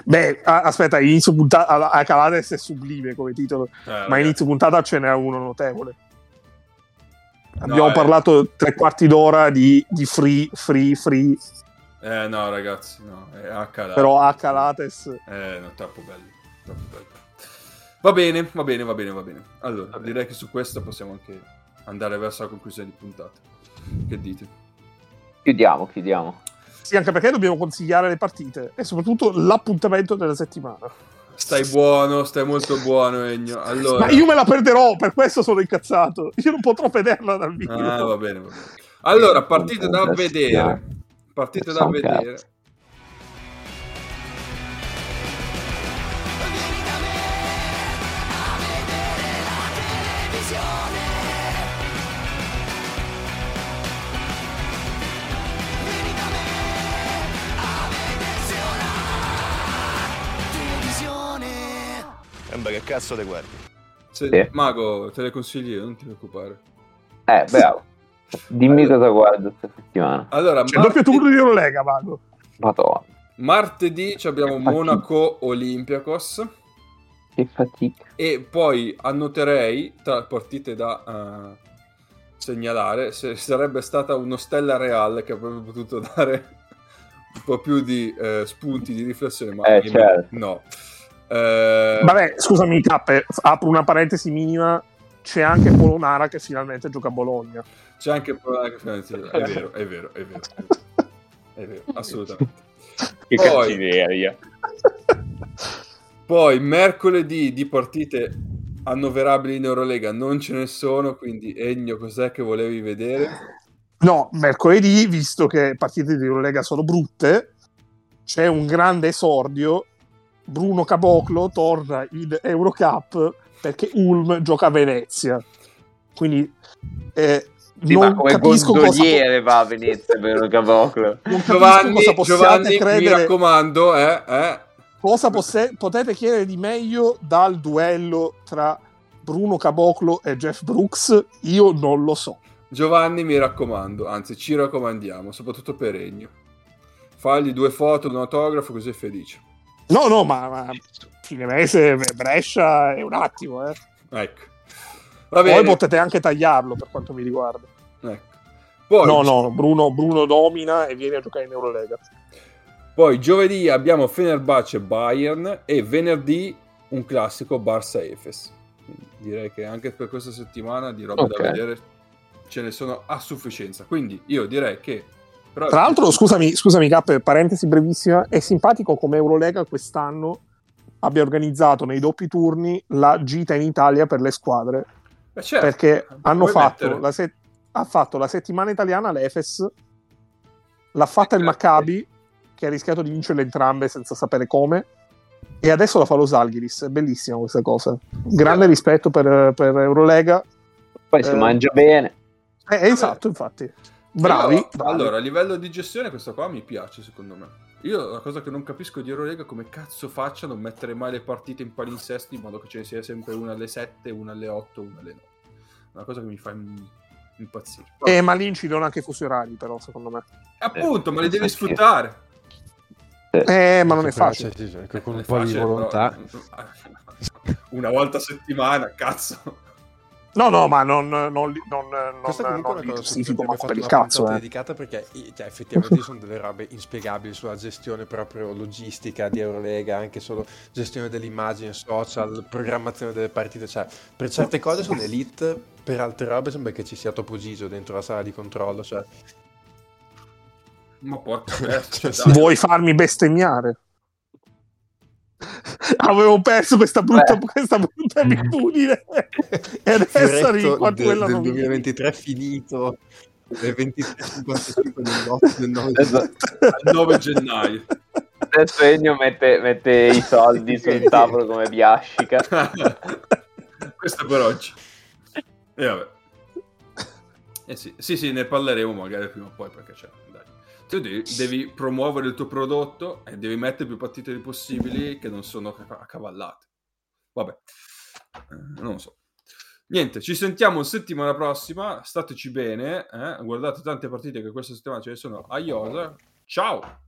Beh, aspetta, inizio puntata a Calades è sublime come titolo, Eh, ma inizio puntata ce n'è uno notevole. Abbiamo eh. parlato tre quarti d'ora di, di free, free, free, Eh, no, ragazzi, no, è H però a Calates Eh, no, troppo belli, troppo belli. Va bene, va bene, va bene, va bene. Allora, Va bene. direi che su questo possiamo anche andare verso la conclusione di puntata. Che dite? Chiudiamo, chiudiamo. Sì, anche perché dobbiamo consigliare le partite e soprattutto l'appuntamento della settimana. Stai buono, stai molto buono, Egno. Allora... Ma io me la perderò, per questo sono incazzato. Io non potrò vederla dal vivo. Ah, va bene, va bene. Allora, partite da vedere. chiaro. Partite da vedere. Beh, che cazzo te guardi? Se- Sì. Mago, te le consiglio, non ti preoccupare. Eh, bravo. Dimmi cosa guardo questa settimana. Allora, C'è il doppio martedì- turno di Eurolega, Mago. Madonna, martedì ci abbiamo. Monaco Olympiacos. che fatica. E poi annoterei tra partite da eh, segnalare se sarebbe stata uno Stella Real che avrebbe potuto dare un po' più di eh, spunti di riflessione, ma Eh, certo. no. Eh, Vabbè, scusami, Cappe, apro una parentesi minima. C'è anche Polonara che finalmente gioca a Bologna. c'è anche problema che finalmente- è vero, è vero, è vero, è vero, assolutamente. Che Poi- cattiveria. Poi mercoledì di partite annoverabili in Eurolega non ce ne sono, quindi Egno, cos'è che volevi vedere? No, mercoledì, visto che partite di Eurolega sono brutte, c'è un grande esordio. Bruno Caboclo torna in Eurocup perché Ulm gioca a Venezia. Quindi eh, Sì, non ma come capisco cosa, gondoliere va a Venezia per un caboclo. non capisco Giovanni, cosa possiate Giovanni mi credere. raccomando, eh, eh, Cosa posse- potete chiedere di meglio dal duello tra Bruno Caboclo e Jeff Brooks? Io non lo so. Giovanni, mi raccomando, anzi ci raccomandiamo, soprattutto per Regno. Fagli due foto, un autografo, così è felice. No, no, ma, ma fine mese Brescia è un attimo, eh. Ecco. Va bene. Poi potete anche tagliarlo per quanto mi riguarda. Ecco. Poi, No, no, Bruno, Bruno domina e viene a giocare in Eurolega. poi giovedì abbiamo Fenerbahce Bayern e venerdì un classico Barça Efes. Direi che anche per questa settimana di roba Ok. da vedere ce ne sono a sufficienza. Quindi io direi che... però- Tra l'altro, scusami, scusami Cap, parentesi brevissima, è simpatico come Eurolega quest'anno abbia organizzato nei doppi turni la gita in Italia per le squadre. Eh, certo, perché hanno fatto la, se- ha fatto la settimana italiana l'Efes, l'ha fatta il Certo. Maccabi, che ha rischiato di vincerle entrambe senza sapere come, e adesso la fa lo Zalgiris. È bellissima questa cosa. Grande rispetto per, per Eurolega. Poi si Eh. mangia bene. Eh, esatto, infatti. Bravi. Io- bravi. Allora, a livello di gestione, questa qua mi piace, secondo me. Io la cosa che non capisco di Eurolega è come cazzo faccia a non mettere mai le partite in palinsesto in modo che ce ne sia sempre una alle 7, una alle 8, una alle 9. Una cosa che mi fa im- impazzire. Eh, ma lì incidono anche i fusi orari, però, secondo me. Appunto, ma li devi Sì. sfruttare. Eh, ma non è facile. cioè, sì, sì, con un po' di facile, volontà. però- Una volta a settimana, cazzo. No, no, ma non, non, non, non, Questa comunque non è li una cosa su cui abbiamo fatto una cazzo. Eh. dedicata perché cioè, effettivamente ci sono delle robe inspiegabili sulla gestione proprio logistica di Eurolega, anche solo gestione dell'immagine social, programmazione delle partite, cioè per certe cose sono elite, per altre robe sembra che ci sia Topo Gigio dentro la sala di controllo, cioè Ma porca Cioè. Vuoi farmi bestemmiare? Avevo perso questa brutta, Beh. questa brutta abitudine e adesso arrivo a quella del non 2023 finito, le 23.55 del notte del 9 Esatto. Al 9 gennaio. Adesso Ennio mette, mette i soldi sul tavolo come biascica. Questo per oggi. E vabbè. Eh sì, sì, sì, ne parleremo magari prima o poi perché c'è. Tu devi, devi promuovere il tuo prodotto e devi mettere più partite possibili che non sono acca- accavallate. Vabbè, Eh, non lo so. Niente, ci sentiamo settimana prossima. Stateci bene, eh? guardate tante partite che questa settimana ce ne sono a Iosa. Ciao!